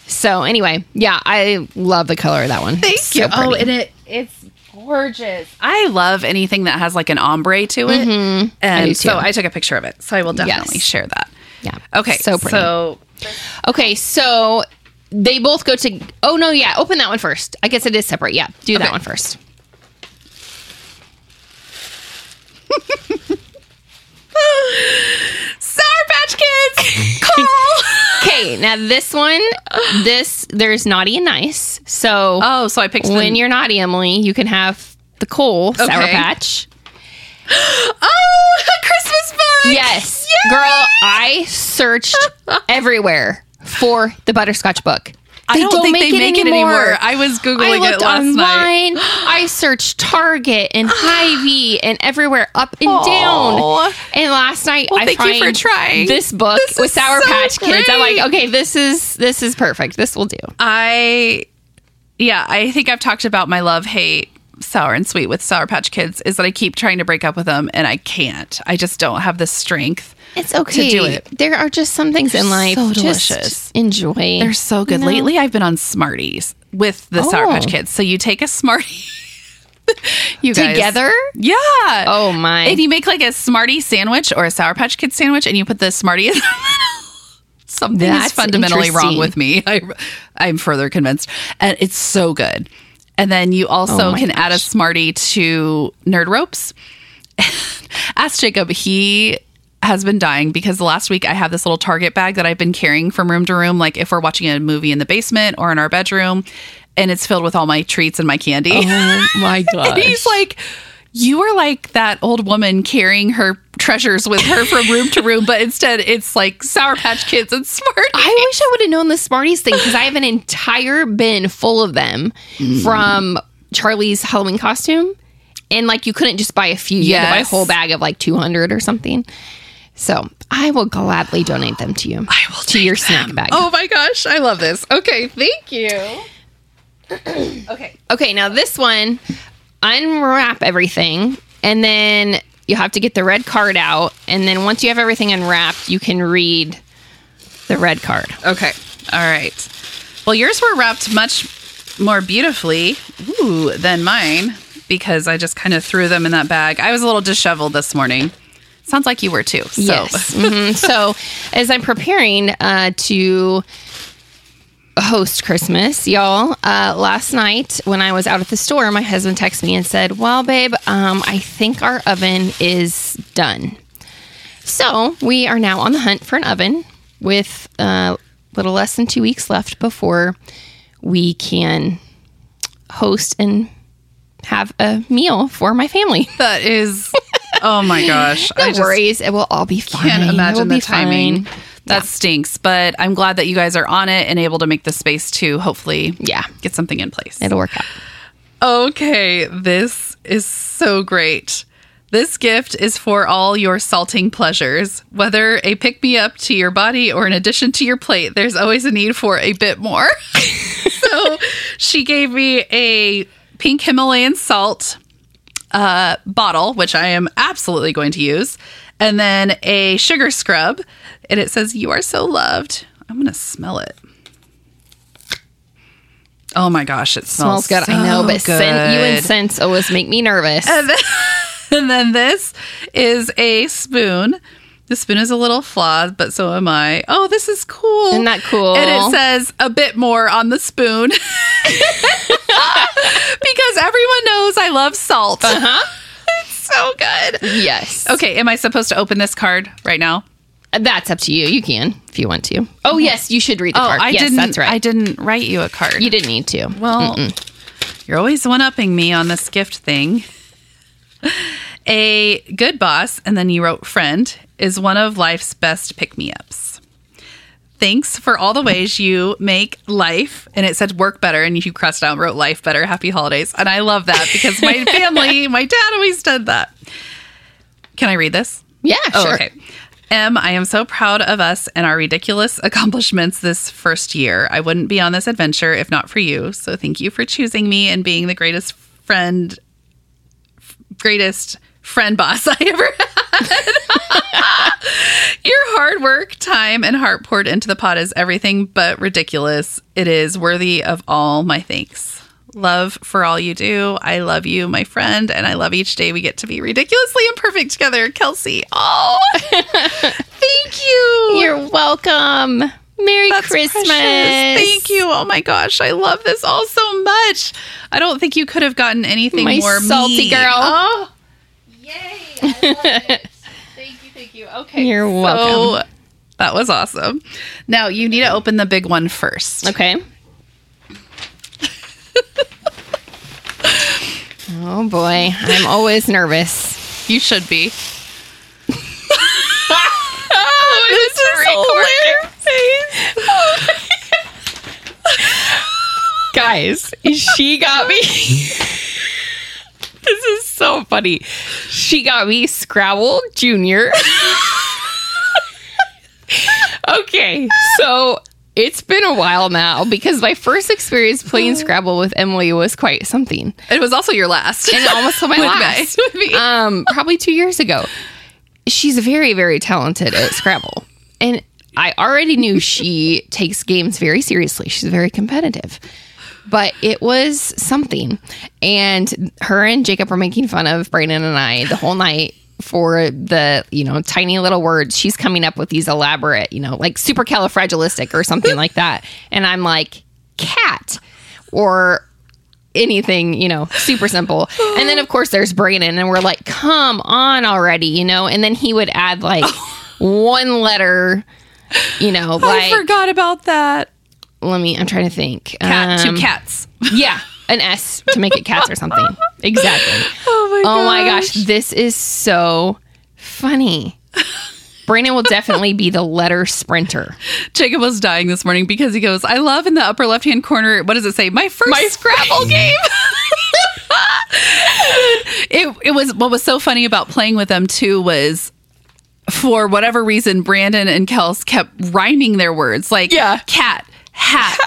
So anyway, yeah, I love the color of that one. Thank So you. Oh, and it it's gorgeous. I love anything that has like an ombre to it. Mm-hmm. I do And so. I took a picture of it. So I will definitely Yes. share that. yeah. Okay. So pretty. So Okay, so they both go to. Oh no, yeah. Open that one first. I guess it is separate. Yeah, do that one first. <laughs> Sour Patch Kids, Carl. <laughs> Okay, now this one, this there's naughty and nice. So oh, so I picked when the, you're naughty, Emily, you can have the Cole Sour Patch. <gasps> oh a Christmas book. Yes, Yay! girl, I searched <laughs> everywhere for the butterscotch book. I don't think they make it anymore. I was googling I looked it last night. online. I searched Target and <gasps> Hy-Vee and everywhere up and Aw. down. And last night Well, I thank you for trying. this book This with Sour so Patch Kids. I'm like, okay, this is this is perfect. This will do. I yeah, I think I've talked about my love hate sour and sweet with Sour Patch Kids is that I keep trying to break up with them and I can't. I just don't have the strength. It's okay To do it. There are just some things in life. so just delicious. enjoy. They're so good. You know? Lately, I've been on Smarties with the oh. Sour Patch Oh. Kids. So you take a Smartie. <laughs> you guys. Together? Yeah. Oh my. And you make like a Smartie sandwich or a Sour Patch Kid sandwich and you put the Smartie in the <laughs> middle. Something is fundamentally wrong with me. I, I'm further convinced. And it's so good. And then you also Oh can add a. Smartie to Nerd Ropes. <laughs> Ask Jacob. He has been dying because the last week I have this little Target bag that I've been carrying from room to room, like if we're watching a movie in the basement or in our bedroom, and it's filled with all my treats and my candy. oh my god. <laughs> And he's like, You are like that old woman carrying her treasures with her from room to room, but instead it's like Sour Patch Kids and Smarties. I wish I would have known the Smarties thing because I have an entire bin full of them Mm. from Charlie's Halloween costume. And like you couldn't just buy a few, you had to buy a whole bag of like 200 or something. So I will gladly donate them to you. <gasps> I will to your take snack them. bag. Oh my gosh, I love this. Okay, thank you. <clears throat> okay. Okay, now this one, unwrap everything, and then you have to get the red card out. And then once you have everything unwrapped, you can read the red card. Okay. All right. Well, yours were wrapped much more beautifully ooh, than mine because I just kind of threw them in that bag. I was a little disheveled this morning. Sounds like you were too. So. Yes. <laughs> Mhm. So, as I'm preparing uh, to host Christmas, y'all, uh, last night when I was out at the store, my husband texted me and said, Well, babe, um, I think our oven is done. So, we are now on the hunt for an oven with a uh, little less than two weeks left before we can host and have a meal for my family. That is, <laughs> oh my gosh. No I just worries. It will all be fine. can't imagine the timing. fine. That stinks, but I'm glad that you guys are on it and able to make the space to hopefully Yeah. get something in place. It'll work out. Okay, this is so great. This gift is for all your salting pleasures. Whether a pick me up to your body or an addition to your plate, there's always a need for a bit more. <laughs> so <laughs> she gave me a pink Himalayan salt uh, bottle, which I am absolutely going to use, and then a sugar scrub. And it says, You are so loved. I'm going to smell it. Oh my gosh, it smells, Smells good. I know, so but scent, you and good. scents always make me nervous. And then, <laughs> and then this is a spoon. The spoon is a little flawed, but so am I. Oh, this is cool. Isn't that cool? And it says a bit more on the spoon. <laughs> because everyone knows I love salt. Uh-huh. it's so good. yes. Okay, am I supposed to open this card right now? That's up to you. You can if you want to. Oh, yes, you should read the Oh, card. I yes, didn't. that's right. I didn't write you a card. you didn't need to. Well, you're always one upping me on this gift thing. <laughs> A good boss, and then you wrote friend, is one of life's best pick me ups. Thanks for all the ways you make life, and it said work better, and you crossed out and wrote life better. Happy holidays. And I love that because my <laughs> family, my dad always did that. Can I read this? Yeah, Oh, sure. okay. M, I am so proud of us and our ridiculous accomplishments this first year. I wouldn't be on this adventure if not for you. So thank you for choosing me and being the greatest friend, greatest friend boss <laughs> I ever had. <laughs> Your hard work, time, and heart poured into the pot is everything but ridiculous. It is worthy of all my thanks. Love for all you do. I love you, my friend, and I love each day we get to be ridiculously imperfect together. Kelsey. Oh, <laughs> thank you. You're welcome. Merry That's Christmas. precious. Thank you. Oh my gosh, I love this all so much. I don't think you could have gotten anything My more salty me. girl. Oh, yay! I love it. <laughs> thank you, thank you. Okay, You're so welcome. that was awesome. Now you need to open the big one first. Okay. <laughs> oh boy, I'm always nervous. You should be. <laughs> oh, this is hilarious. Guys, she got me. <laughs> this is so funny. She got me Scrabble Junior. <laughs> okay, so it's been a while now because my first experience playing Scrabble with Emily was quite something. It was also your last. And almost my <laughs> last. With me. Um, probably two years ago. She's very, very talented at Scrabble. And I already knew she takes games very seriously. She's very competitive. But it was something. And her and Jacob were making fun of Brandon and I the whole night for the, you know, tiny little words. She's coming up with these elaborate, you know, like supercalifragilistic or something like that. And I'm like, cat or anything, you know, super simple. And then of course there's Brandon and we're like, come on already, you know, and then he would add like <laughs> one letter, you know, I like forgot about that. Let me I'm trying to think. Cat, Um, two cats. <laughs> Yeah, an S to make it cats or something. <laughs> Exactly. Oh my Oh my gosh, this is so funny. Brandon will definitely be the letter sprinter. Jacob was dying this morning because he goes, I love in the upper left hand corner, what does it say? My first My Scrabble game. <laughs> it, it was what was so funny about playing with them too was for whatever reason, Brandon and Kels kept rhyming their words like Yeah. cat, hat,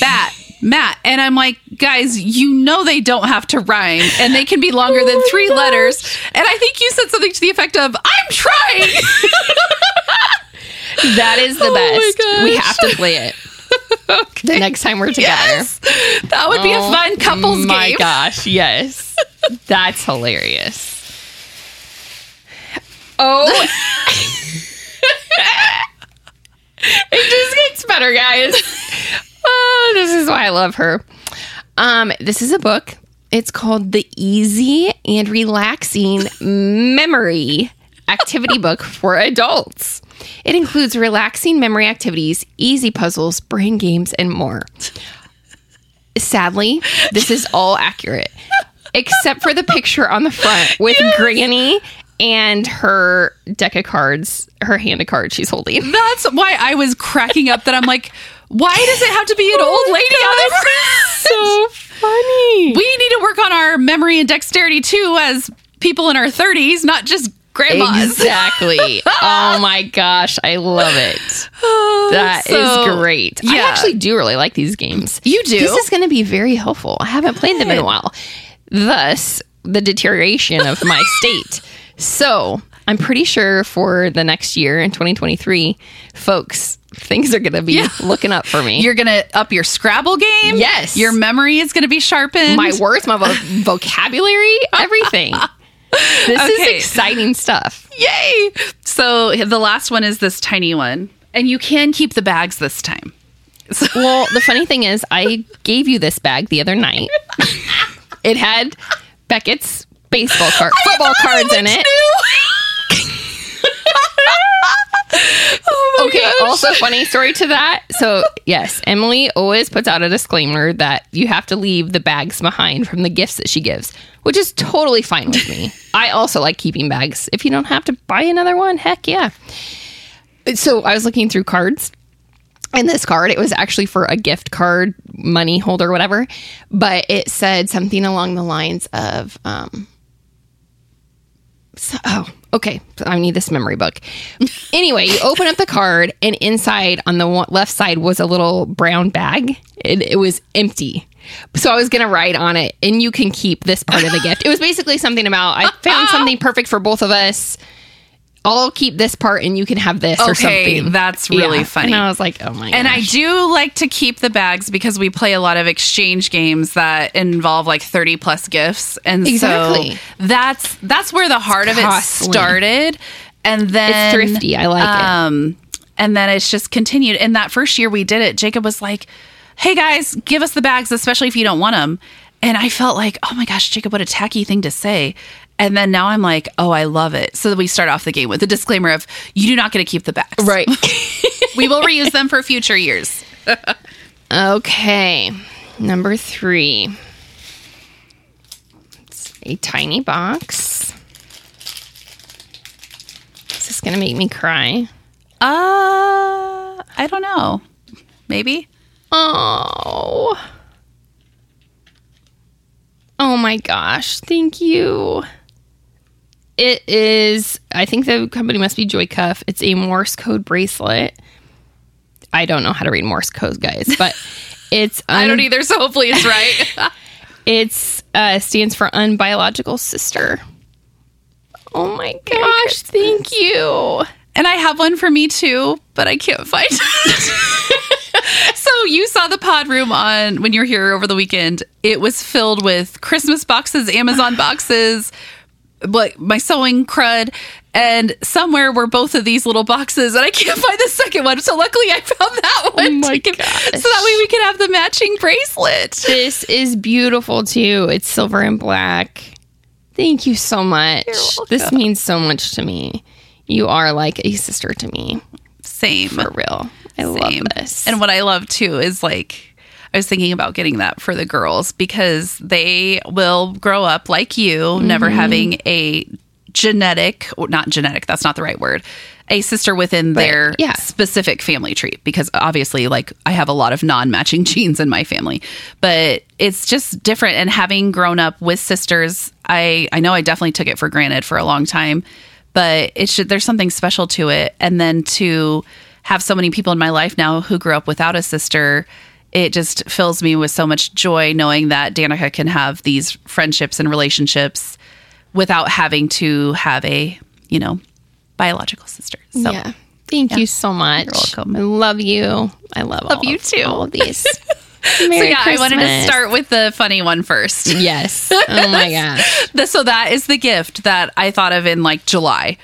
bat, mat. And I'm like, guys, you know they don't have to rhyme and they can be longer Oh than three letters. And I think you said something to the effect of, I'm trying. <laughs> That is the Oh best. We have to play it the next time we're together. Yes. That would be a oh fun couples Oh my game. gosh, yes. That's hilarious. Oh. <laughs> <laughs> it just gets better, guys. Oh, this is why I love her. Um, this is a book. It's called The Easy and Relaxing Memory Activity Book for Adults. It includes relaxing memory activities, easy puzzles, brain games, and more. Sadly, this is all accurate, except for the picture on the front with Granny and her deck of cards, her hand of cards she's holding. That's why I was cracking up that I'm like, why does it have to be an oh old lady on the <laughs> front? so funny. We need to work on our memory and dexterity too as people in our 30s, not just grandmas. Exactly. <laughs> oh my gosh, I love it. Oh, that is So, great. I actually do really like these games. You do? This is going to be very helpful. I haven't played them in a while. Thus, the deterioration of my <laughs> state. So, I'm pretty sure for the next year in 2023, folks, things are going to be Yeah. looking up for me. <laughs> You're going to up your Scrabble game. Yes. Your memory is going to be sharpened. my words, my vo- <laughs> vocabulary, everything. <laughs> This Okay. is exciting stuff. Yay. So the last one is this tiny one. And you can keep the bags this time. So, Well, the funny thing is, I gave you this bag the other night. it had Beckett's baseball card, football cards in it. Oh my Okay, gosh. also funny story to that. So, yes, Emily always puts out a disclaimer that you have to leave the bags behind from the gifts that she gives, which is totally fine with me. <laughs> I also like keeping bags. If you don't have to buy another one, heck yeah. So, I was looking through cards and this card it was actually for a gift card money holder whatever but it said something along the lines of um oh okay. I need this memory book. Anyway you open up the card and inside on the left side was a little brown bag it, it was empty. So i was gonna write on it and you can keep this part of the gift. It was basically something about i found something perfect for both of us I'll keep this part and you can have this or Okay, something. that's really funny. And I was like, oh my And I do like to keep the bags because we play a lot of exchange games that involve like 30 plus gifts. And Exactly. so that's that's where the heart of it started. And then It's thrifty. I like it. um, And then it's just continued. And that first year we did it, Jacob was like, Hey guys, give us the bags, especially if you don't want them. And I felt like, oh my gosh, Jacob, what a tacky thing to say. And then now I'm like, oh, I love it. So we start off the game with the disclaimer of you do not get to keep the bags. Right. <laughs> We will reuse them for future years. okay. Number three. It's a tiny box. Is this going to make me cry? Uh, I don't know. Maybe. Oh. Oh my gosh. Thank you. It is, I think the company must be Joy Cuff. It's a Morse code bracelet. I don't know how to read Morse code, guys, but <laughs> it's I don't either, so hopefully it's right. <laughs> It's uh, stands for unbiological sister. Oh my gosh! Thank you. and I have one for me too, but I can't find it. <laughs> so you saw the pod room on when you were here over the weekend. It was filled with Christmas boxes, Amazon boxes, like my sewing crud. And somewhere were both of these little boxes, and I can't find the second one. So luckily, I found that oh one. my to give- gosh. So that way we could have the matching bracelet. This is beautiful too. It's silver and black. Thank you so much. This means so much to me. You are like a sister to me, Same. for real. I Same. love this. And what I love too is like I was thinking about getting that for the girls because they will grow up like you, never Mm-hmm. having a genetic not genetic, that's not the right word. A sister within their yeah. specific family tree because obviously like I have a lot of non-matching <laughs> genes in my family. But it's just different and having grown up with sisters, I I know I definitely took it for granted for a long time, but it should there's something special to it and then to have so many people in my life now who grew up without a sister it just fills me with so much joy knowing that Danica can have these friendships and relationships without having to have a, you know, biological sister. So yeah. Thank you so much. You're welcome. I love you. I love, all you too. All of <laughs> these. so Merry yeah, I wanted to start with the funny one first. Yes. <laughs> Oh my gosh. So that is the gift that I thought of in like July.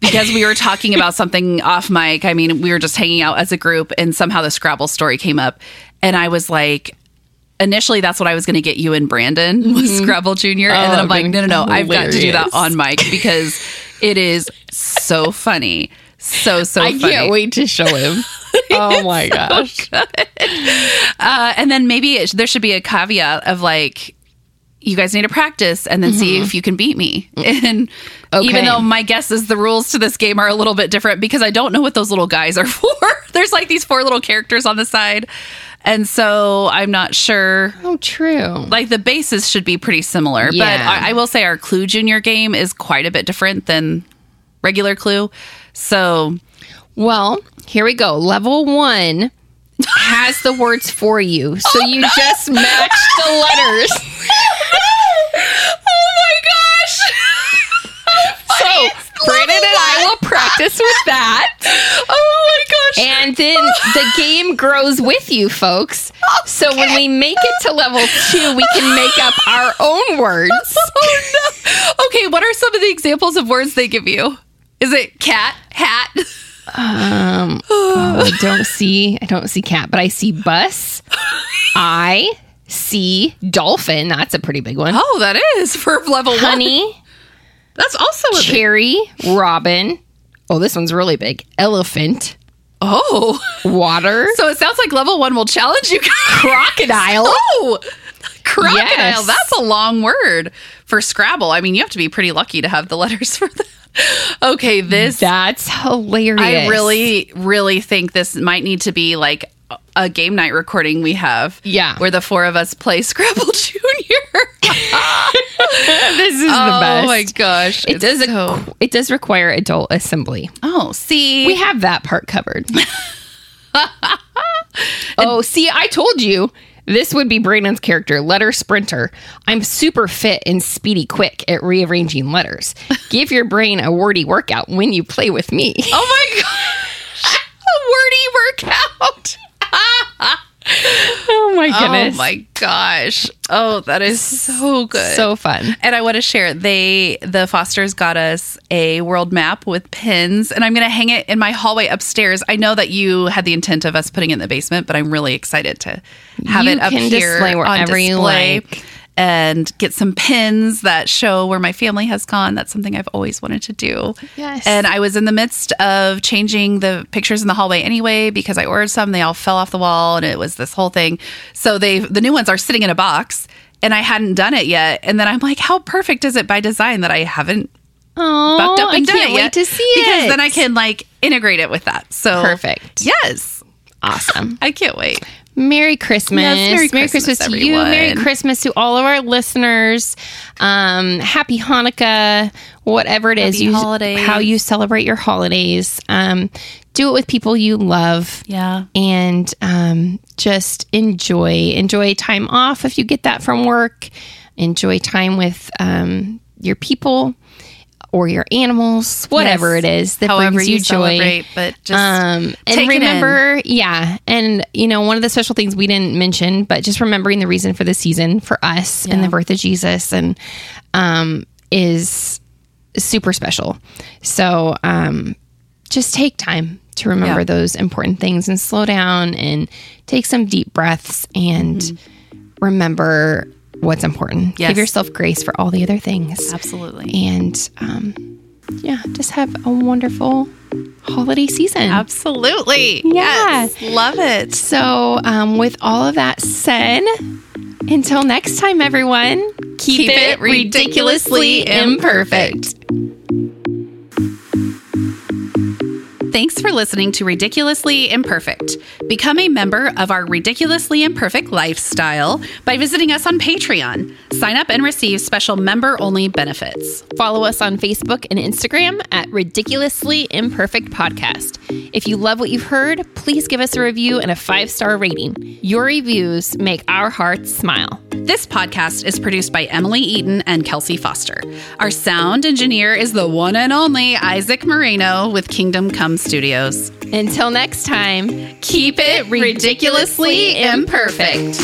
Because we were talking about something off mic. I mean, we were just hanging out as a group and somehow the Scrabble story came up. And I was like, initially that's what I was going to get you and Brandon <laughs> was mm-hmm. Scrabble Junior. and then Oh, I'm like, no, no, no, I've got to do that on mic because it is so funny. So, so funny. I funny. can't wait to show him. <laughs> Oh my gosh. Uh, and then maybe it, there should be a caveat of like, you guys need to practice and then see mm-hmm. if you can beat me. Mm. And Okay. even though my guess is the rules to this game are a little bit different because I don't know what those little guys are <laughs> for. There's like these four little characters on the side. And so I'm not sure. Oh, true. Like the bases should be pretty similar. But Yeah. I, I will say our Clue Junior game is quite a bit different than regular Clue. So Well, here we go. Level one has the words for you. So oh, you just match the letters. <laughs> Oh my gosh! <laughs> So Brandon and I will practice with that. <laughs> Oh my gosh! And then the game grows with you, folks. So when we make it to level two, we can make up our own words. <laughs> oh no. Okay, what are some of the examples of words they give you? Is it cat, hat? Um, <sighs> oh, I don't see, I don't see cat, but I see bus. I see dolphin. That's a pretty big one. Oh, that is for level one. That's also a big- cherry, robin. Oh, this one's really big. Elephant, Oh. water, <laughs> So it sounds like level one will challenge you guys. crocodile. <laughs> Oh, crocodile. Yes. That's a long word for Scrabble. I mean, you have to be pretty lucky to have the letters <laughs> for that. Okay, this That's hilarious. I really, really think this might need to be like a- game night recording we have. Yeah. Where the four of us play Scrabble <laughs> Junior. <laughs> this is the best. oh my gosh. It does. so- it does require adult assembly. oh, see. We have that part covered. <laughs> oh, see, I told you this would be Brandon's character, letter sprinter. I'm super fit and speedy quick at rearranging letters. Give your brain a wordy workout when you play with me. oh my gosh. a wordy workout. <laughs> Oh my oh goodness. Oh my gosh. Oh, that is so good. So fun. and I want to share they the Fosters got us a world map with pins and I'm going to hang it in my hallway upstairs. I know that you had the intent of us putting it in the basement, but I'm really excited to have You it up can here display on wherever you like. And get some pins that show where my family has gone. That's something I've always wanted to do. Yes. And I was in the midst of changing the pictures in the hallway anyway because I ordered some. They all fell off the wall and it was this whole thing. So they the new ones are sitting in a box and I hadn't done it yet. And then I'm like, how perfect is it by design that I haven't Oh, bucked up and I done can't it wait yet? to see because it. then I can like integrate it with that. So Perfect. Yes. Awesome. <laughs> I can't wait. Merry Christmas. Yes, Merry Christmas, to you. Merry. Christmas to all of our listeners. Um, happy Hanukkah, whatever it is Happy you holidays. how you celebrate your holidays. Um, do it with people you love. Yeah. And um, just enjoy. Enjoy time off if you get that from work. Enjoy time with um, your people or your animals, whatever Yes. it is that However brings you, you joy. but just Um, and take it in. remember, yeah, and you know, one of the special things we didn't mention, but just remembering the reason for the season for us and the birth of Jesus, and um, is super special. So, um, just take time to remember Yeah. those important things and slow down and take some deep breaths and remember what's important. Yes. Give yourself grace for all the other things absolutely. and um, yeah, just have a wonderful holiday season. Absolutely. Yeah. Yes. Love it. So, um, with all of that said, until next time, everyone, keep, Keep it ridiculously imperfect. Thanks for listening to Ridiculously Imperfect. Become a member of our Ridiculously Imperfect lifestyle by visiting us on Patreon. Sign up and receive special member only benefits. Follow us on Facebook and Instagram at Ridiculously Imperfect Podcast. If you love what you've heard, please give us a review and a five star rating. Your reviews make our hearts smile. This podcast is produced by Emily Eaton and Kelsey Foster. Our sound engineer is the one and only Isaac Moreno with Kingdom Come Studios. Until next time, Keep it ridiculously imperfect.